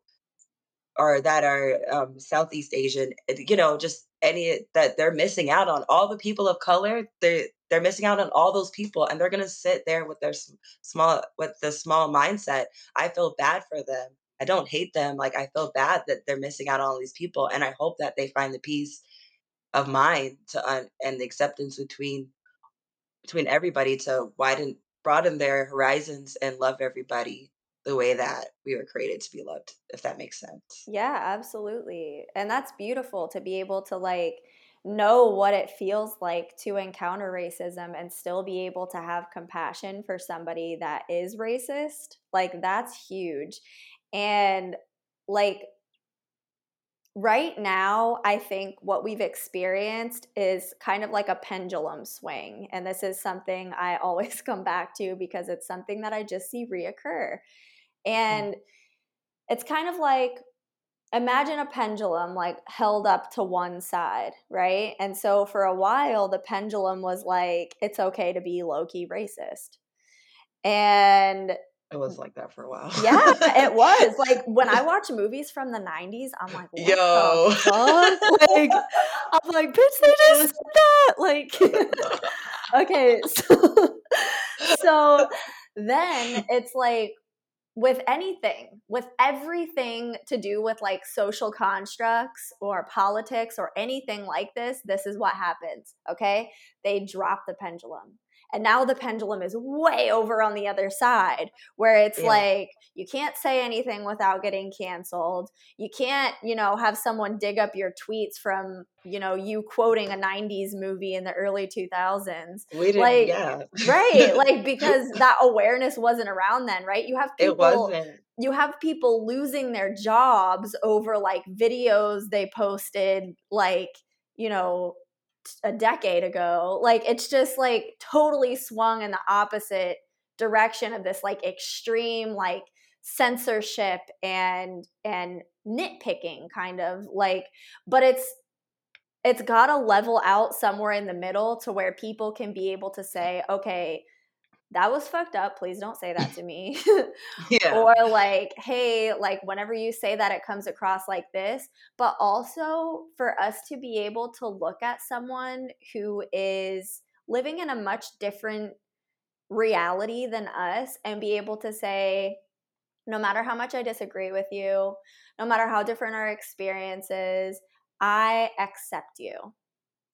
or that are um, southeast asian you know just any that they're missing out on. All the people of color they they're missing out on all those people and they're going to sit there with their small with the small mindset i feel bad for them. I don't hate them. Like I feel bad that they're missing out on all these people, and I hope that they find the peace of mind to un- and the acceptance between between everybody to widen broaden their horizons and love everybody the way that we were created to be loved if that makes sense yeah absolutely and that's beautiful to be able to like know what it feels like to encounter racism and still be able to have compassion for somebody that is racist like that's huge and like right now, I think what we've experienced is kind of like a pendulum swing. And this is something I always come back to because it's something that I just see reoccur. And mm. it's kind of like imagine a pendulum like held up to one side, right? And so for a while, the pendulum was like, it's okay to be low key racist. And it was like that for a while. yeah, it was. Like when I watch movies from the 90s, I'm like, yo. like, I'm like, bitch, they just said that. Like, okay. So, so then it's like, with anything, with everything to do with like social constructs or politics or anything like this, this is what happens. Okay. They drop the pendulum. And now the pendulum is way over on the other side where it's yeah. like you can't say anything without getting canceled. You can't, you know, have someone dig up your tweets from, you know, you quoting a 90s movie in the early 2000s. We didn't, like, yeah. right. Like, because that awareness wasn't around then, right? You have people. It wasn't you have people losing their jobs over like videos they posted like you know a decade ago. Like it's just like totally swung in the opposite direction of this like extreme like censorship and and nitpicking kind of like but it's it's got to level out somewhere in the middle to where people can be able to say okay that was fucked up. Please don't say that to me. yeah. Or like, hey, like whenever you say that, it comes across like this. But also for us to be able to look at someone who is living in a much different reality than us and be able to say, no matter how much I disagree with you, no matter how different our experiences, I accept you.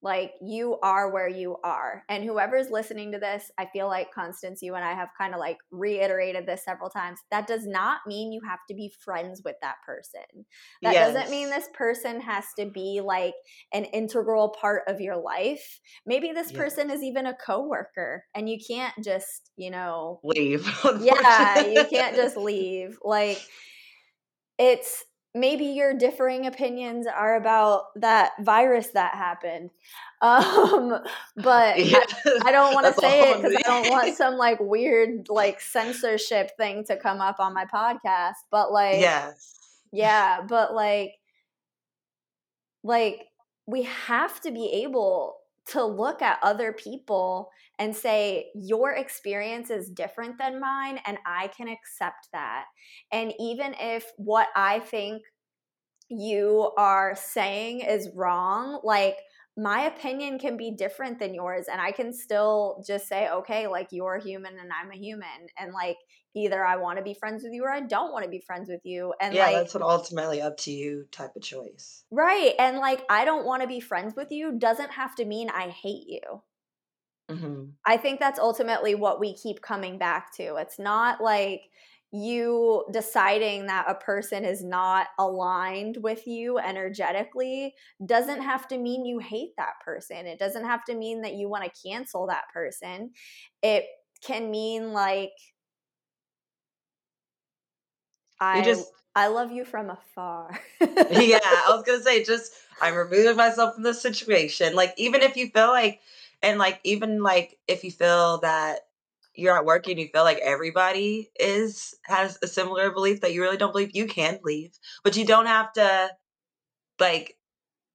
Like you are where you are. And whoever's listening to this, I feel like Constance, you and I have kind of like reiterated this several times. That does not mean you have to be friends with that person. That yes. doesn't mean this person has to be like an integral part of your life. Maybe this yes. person is even a coworker and you can't just, you know, leave. Yeah, you can't just leave. Like it's maybe your differing opinions are about that virus that happened. Um but yeah, I, I, don't want to say it because i don't want some like weird like censorship thing to come up on my podcast but like yes. yeah but like like we have to be able to look at other people and say, Your experience is different than mine, and I can accept that. And even if what I think you are saying is wrong, like, my opinion can be different than yours and i can still just say okay like you're human and i'm a human and like either i want to be friends with you or i don't want to be friends with you and yeah like, that's an ultimately up to you type of choice. Right and like i don't want to be friends with you doesn't have to mean i hate you. Mm-hmm. i think that's ultimately what we keep coming back to. It's not like you deciding that a person is not aligned with you energetically doesn't have to mean you hate that person. It doesn't have to mean that you want to cancel that person. It can mean like I just I love you from afar. yeah, I was gonna say just I'm removing myself from the situation. Like even if you feel like and like even like if you feel that you're at work and you feel like everybody is has a similar belief that you really don't believe, you can leave. But you don't have to like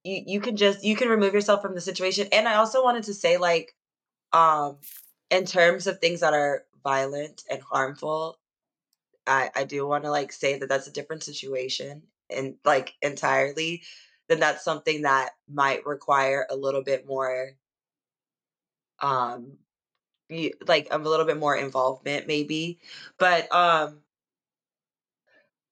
you you can just you can remove yourself from the situation. And I also wanted to say like um in terms of things that are violent and harmful, I I do want to like say that that's a different situation and like entirely. Then that's something that might require a little bit more um like a little bit more involvement maybe. But um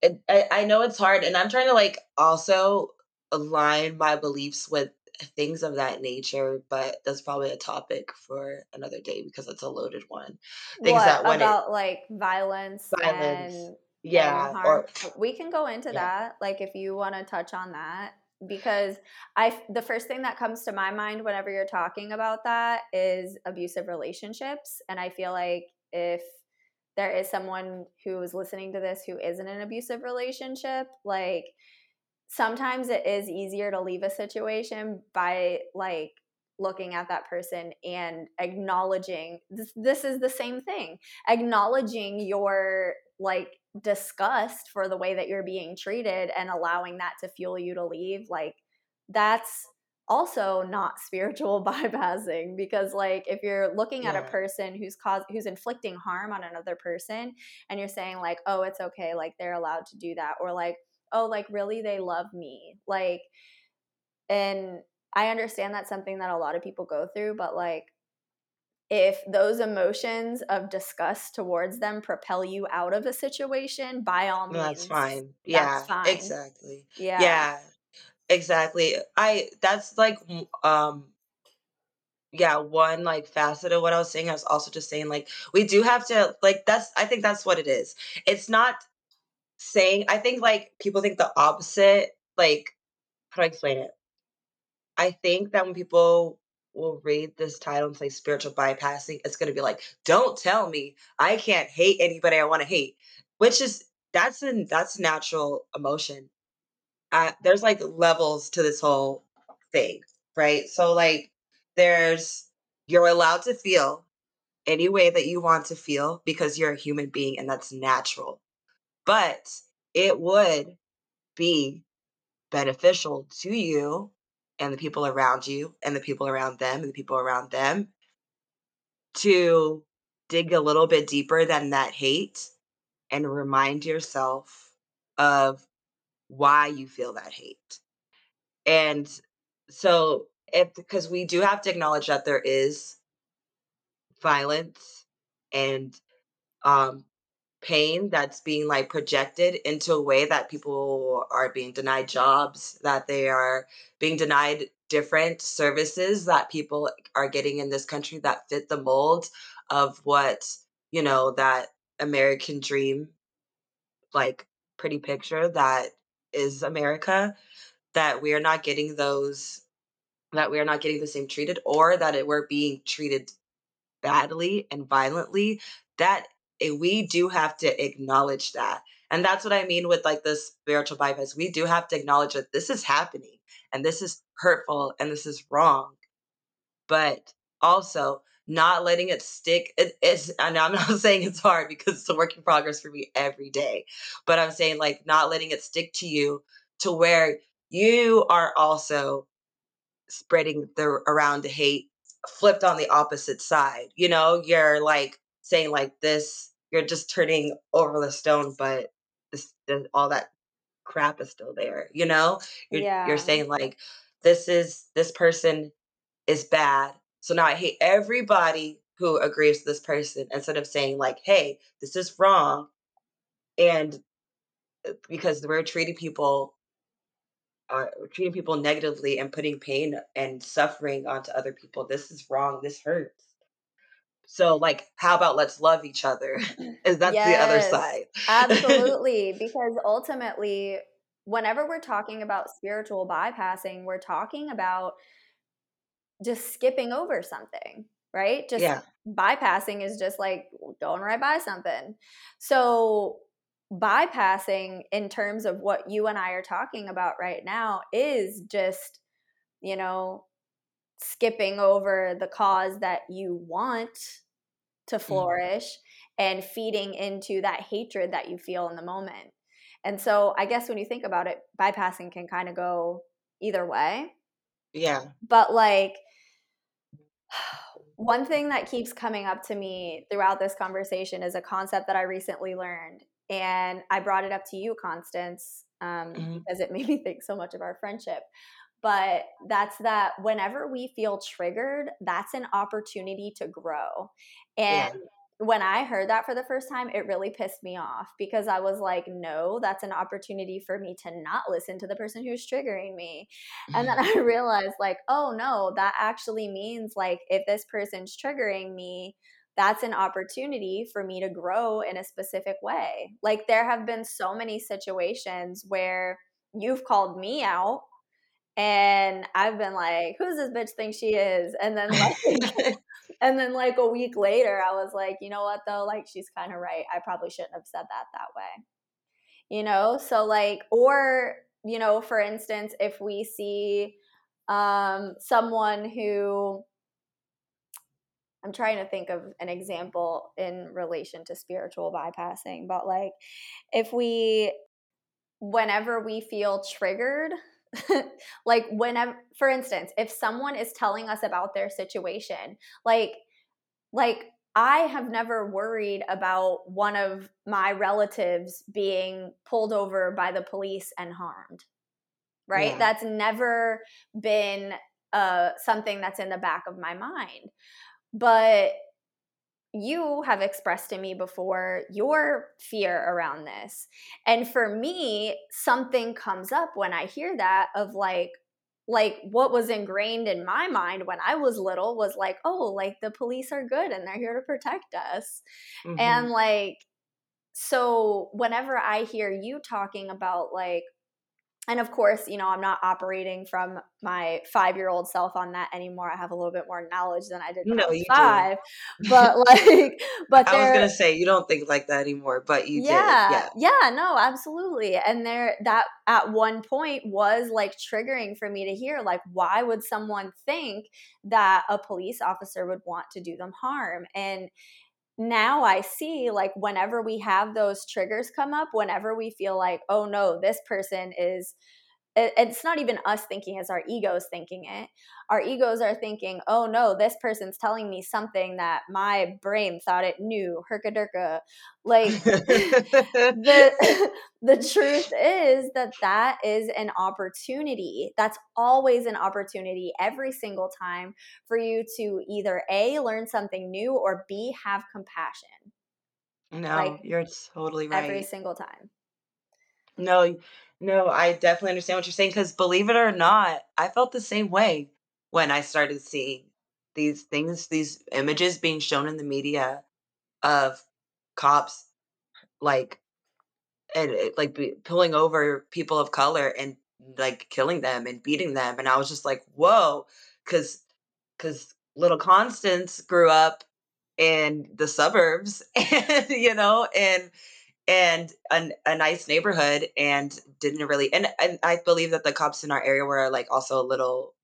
it, I, I know it's hard and i'm trying to like also align my beliefs with things of that nature but that's probably a topic for another day because it's a loaded one. Things what, that when about it, like violence violence. and yeah and or we can go into yeah. that like if you want to touch on that because I the first thing that comes to my mind whenever you're talking about that is abusive relationships and I feel like if there is someone who is listening to this who is in an abusive relationship like sometimes it is easier to leave a situation by like looking at that person and acknowledging this, this is the same thing acknowledging your like disgust for the way that you're being treated and allowing that to fuel you to leave like that's also not spiritual bypassing because like if you're looking yeah. at a person who's caused who's inflicting harm on another person and you're saying like oh it's okay like they're allowed to do that or like oh like really they love me like and i understand that's something that a lot of people go through but like if those emotions of disgust towards them propel you out of a situation, by all means, that's fine. Yeah, that's fine. exactly. Yeah, yeah, exactly. I that's like um yeah one like facet of what i was saying i was also just saying like we do have to like that's i think that's what it is it's not saying i think like people think the opposite like how do i explain it i think that when people will read this title and say spiritual bypassing, it's going to be like, don't tell me I can't hate anybody I want to hate, which is that's an that's natural emotion. Uh, there's like levels to this whole thing, right? So like there's you're allowed to feel any way that you want to feel because you're a human being and that's natural. But it would be beneficial to you and the people around you and the people around them and the people around them to dig a little bit deeper than that hate and remind yourself of why you feel that hate. And so if because we do have to acknowledge that there is violence and um pain that's being like projected into a way that people are being denied jobs, that they are being denied different services that people are getting in this country that fit the mold of what, you know, that American dream, like pretty picture that is America, that we are not getting those, that we are not getting the same treated, or that it, we're being treated badly and violently, that Eh, we do have to acknowledge that. And that's what I mean with like the spiritual bypass. We do have to acknowledge that this is happening and this is hurtful and this is wrong. But also not letting it stick. It is, and I'm not saying it's hard because it's a work in progress for me every day. But I'm saying like not letting it stick to you to where you are also spreading the around the hate flipped on the opposite side. You know, you're like saying like this you're just turning over the stone, but this, this, all that crap is still there. You know, you're yeah. you're saying like this is this person is bad, so now I hate everybody who agrees with this person instead of saying like, hey, this is wrong, and uh, because we're treating people uh, treating people negatively and putting pain and suffering onto other people. This is wrong. This hurts. So like how about let's love each other? Mm. Is that's yes, the other side? absolutely because ultimately whenever we're talking about spiritual bypassing we're talking about just skipping over something right? Just yeah. bypassing is just like going right by something. So bypassing in terms of what you and I are talking about right now is just you know skipping over the cause that you want to mm-hmm. flourish mm-hmm. and feeding into that hatred that you feel in the moment. And so I guess when you think about it, bypassing can kind of go either way. Yeah. But like one thing that keeps coming up to me throughout this conversation is a concept that I recently learned. And I brought it up to you, Constance, um, mm-hmm. because it made me think so much of our friendship but that's that whenever we feel triggered, that's an opportunity to grow. And yeah. when I heard that for the first time, it really pissed me off because I was like, no, that's an opportunity for me to not listen to the person who's triggering me. And then mm-hmm. I realized, like, oh no, that actually means like if this person's triggering me, that's an opportunity for me to grow in a specific way. Like, there have been so many situations where you've called me out and I've been like, "Who's this bitch think she is?" And then like, and then like a week later, I was like, "You know what though? Like, she's kind of right. I probably shouldn't have said that that way." You know, so like, or you know, for instance, if we see um, someone who I'm trying to think of an example in relation to spiritual bypassing, but like if we, whenever we feel triggered like whenever for instance if someone is telling us about their situation like like i have never worried about one of my relatives being pulled over by the police and harmed right yeah. that's never been uh something that's in the back of my mind but you have expressed to me before your fear around this. And for me, something comes up when I hear that of like, like what was ingrained in my mind when I was little was like, oh, like the police are good and they're here to protect us. Mm-hmm. And like, so whenever I hear you talking about like, and of course, you know, I'm not operating from my five year old self on that anymore. I have a little bit more knowledge than I did when no, I was five. Do. But like, but I was gonna say you don't think like that anymore, but you yeah, did. Yeah, yeah, no, absolutely. And there, that at one point was like triggering for me to hear, like, why would someone think that a police officer would want to do them harm? And now I see like whenever we have those triggers come up, whenever we feel like, oh no, this person is it's not even us thinking it's our egos thinking it. Our egos are thinking oh no this person's telling me something that my brain thought it knew. Herkadurka like the the truth is that that is an opportunity. That's always an opportunity every single time for you to either a learn something new or b have compassion. No like, you're totally right. every single time. No no, I definitely understand what you're saying because believe it or not, I felt the same way when I started seeing these things, these images being shown in the media of cops like and eh, like be, pulling over people of color and like killing them and beating them and I was just like, "Whoa," cuz cuz little Constance grew up in the suburbs and you know and and a, a nice neighborhood and didn't really and, and i believe that the cops in our area were like also a little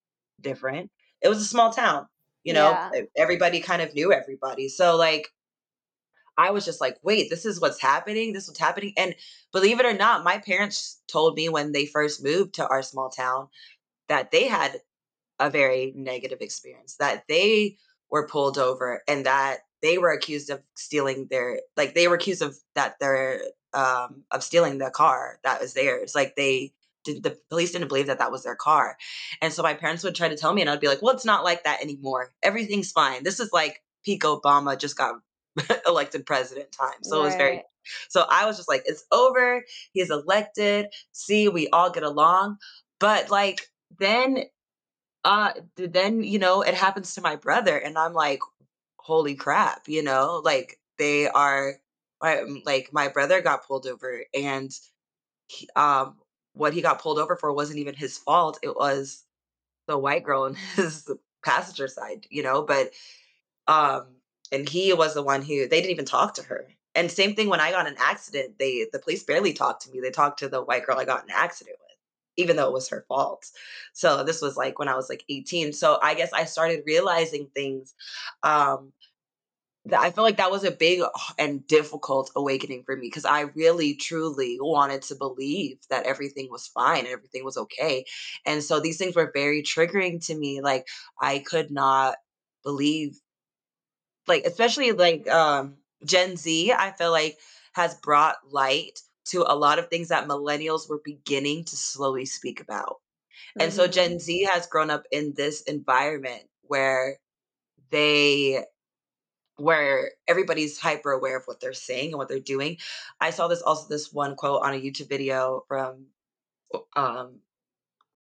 different. It was a small town you know yeah. everybody kind of knew everybody. So like i was just like wait this is what's happening? This is what's happening? And believe it or not my parents told me when they first moved to our small town that they had a very negative experience that they were pulled over and that they were accused of stealing their like they were accused of that they're um of stealing the car that was theirs like they did the police didn't believe that that was their car. And so my parents would try to tell me and i'd be like well it's not like that anymore. Everything's fine. This is like peak obama just got elected president time. So right. it was very so i was just like it's over. He's elected. See we all get along. But like then uh then you know it happens to my brother and i'm like holy crap, you know, like they are um, like my brother got pulled over and he, um what he got pulled over for wasn't even his fault. It was the white girl in his passenger side, you know, but um and he was the one who they didn't even talk to her. And same thing when I got an accident, they the police barely talked to me. They talked to the white girl I got an accident with, even though it was her fault. So this was like when I was like 18. So I guess I started realizing things um that I feel like that was a big and difficult awakening for me because I really truly wanted to believe that everything was fine and everything was okay. And so these things were very triggering to me. Like I could not believe like especially like um Gen Z, I feel like has brought light to a lot of things that millennials were beginning to slowly speak about. And so hmm Gen Z has grown up in this environment where they where everybody's hyper aware of what they're saying and what they're doing. I saw this also this one quote on a YouTube video from um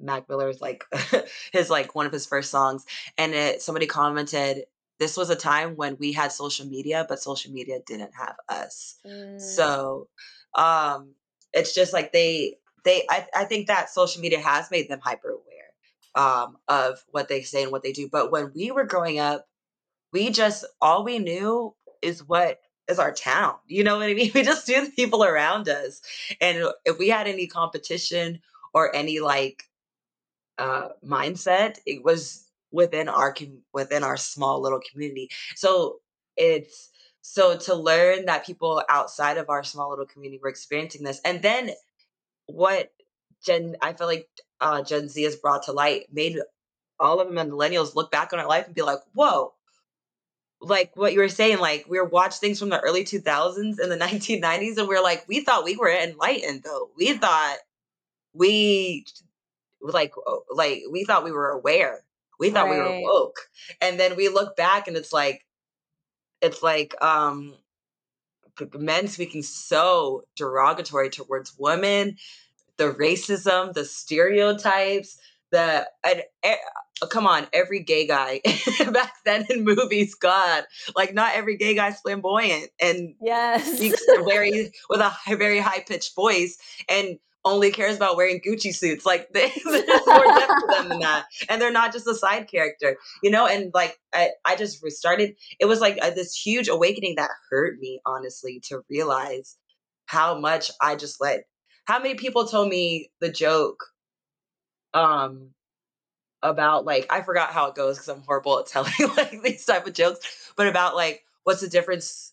Mac Miller's like his like one of his first songs and it somebody commented this was a time when we had social media but social media didn't have us. Mm, So um it's just like they they I, I think that social media has made them hyper aware um of what they say and what they do. But when we were growing up we just all we knew is what is our town. You know what I mean? We just knew the people around us. And if we had any competition or any like uh mindset, it was within our com- within our small little community. So it's so to learn that people outside of our small little community were experiencing this. And then what Gen I feel like uh Gen Z has brought to light made all of them and millennials look back on our life and be like, whoa, like what you were saying, like we were watch things from the early 2000s and the 1990s, and we are like, we thought we were enlightened though. We thought we like oh, like we thought we were aware. We thought we were woke, and then we look back and it's like it's like um men speaking so derogatory towards women the racism, the stereotypes, the and, e- come on, every gay guy back then in movies, God, like not every gay guy's flamboyant and Yes. speaks very with a very high pitched voice and only cares about wearing Gucci suits. Like they, there's more depth to them than that, and they're not just a side character, you know. And like I, I just restarted. It was like uh this huge awakening that hurt me honestly to realize how much I just let. How many people told me the joke um about like I forgot how it goes because I'm horrible at telling like these type of jokes, but about like what's the difference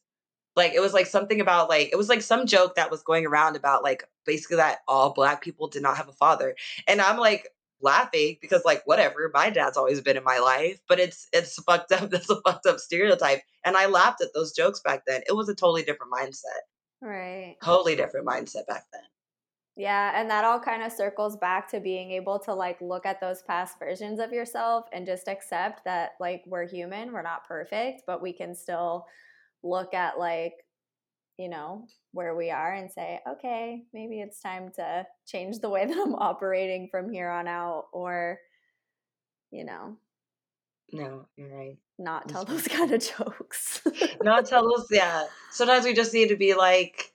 like it was like something about like it was like some joke that was going around about like basically that all black people did not have a father. And I'm like laughing because like whatever, my dad's always been in my life, but it's it's fucked up. That's a fucked up stereotype. And I laughed at those jokes back then. It was a totally different mindset. right. Totally different mindset back then. Yeah, and that all kind of circles back to being able to like look at those past versions of yourself and just accept that like we're human, we're not perfect, but we can still look at like, you know, where we are and say, okay, maybe it's time to change the way that I'm operating from here on out or, you know, No, you're right. not tell those kind of jokes. Not tell us, yeah. Sometimes we just need to be like,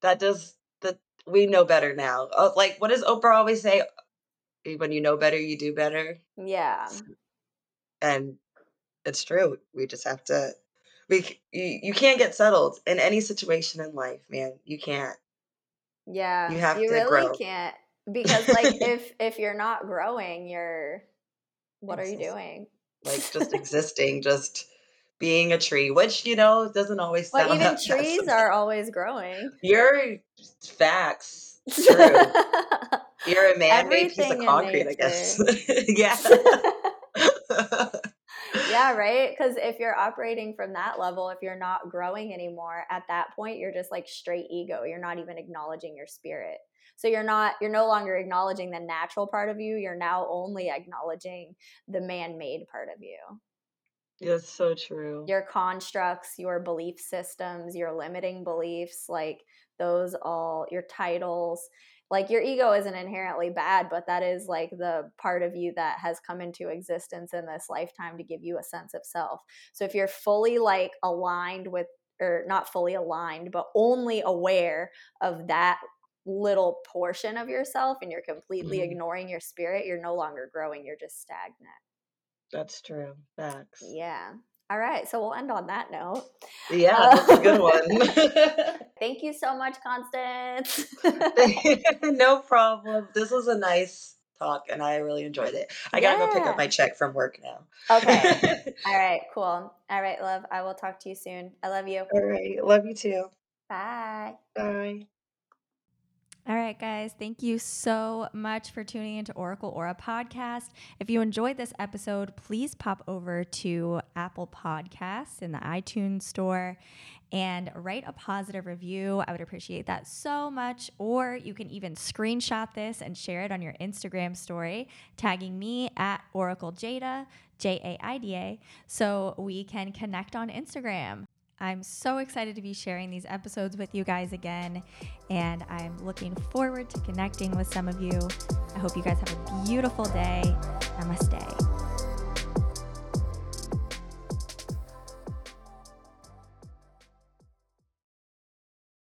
that does that we know better now. Uh, like what does Oprah always say? When you know better, you do better. yeah. And it's true. We just have to you, you can't get settled in any situation in life, man. You can't. Yeah, You have you to really grow. can't because like if if you're not growing, you're what are you doing? Like just existing, just being a tree, which you know doesn't always Well, sound even trees fascinating. are always growing. You're facts. True. You're a man-made piece of concrete, I guess. yeah. Yeah, right? Because if you're operating from that level, if you're not growing anymore, at that point, you're just like straight ego. You're not even acknowledging your spirit. So you're not, you're no longer acknowledging the natural part of you. You're now only acknowledging the man made part of you. That's so true. Your constructs, your belief systems, your limiting beliefs, like those all, your titles. Like your ego isn't inherently bad but that is like the part of you that has come into existence in this lifetime to give you a sense of self. So if you're fully like aligned with or not fully aligned but only aware of that little portion of yourself and you're completely mm-hmm. ignoring your spirit you're no longer growing you're just stagnant. That's true. Facts. Yeah all right, so we'll end on that note. Yeah, uh, that's a good one. thank you so much, Constance. no problem. This was a nice talk and I really enjoyed it. I gotta go pick up my check from work now. Okay. All right, cool. All right, love. I will talk to you soon. I love you. All right. Love you too. Bye. Bye. All right, guys, thank you so much for tuning into Oracle Aura podcast. If you enjoyed this episode, please pop over to Apple Podcasts in the iTunes store and write a positive review. I would appreciate that so much. Or you can even screenshot this and share it on your Instagram story, tagging me at Oracle Jaida, J A I D A, so we can connect on Instagram. I'm so excited to be sharing these episodes with you guys again, and I'm looking forward to connecting with some of you. I hope you guys have a beautiful day. Namaste.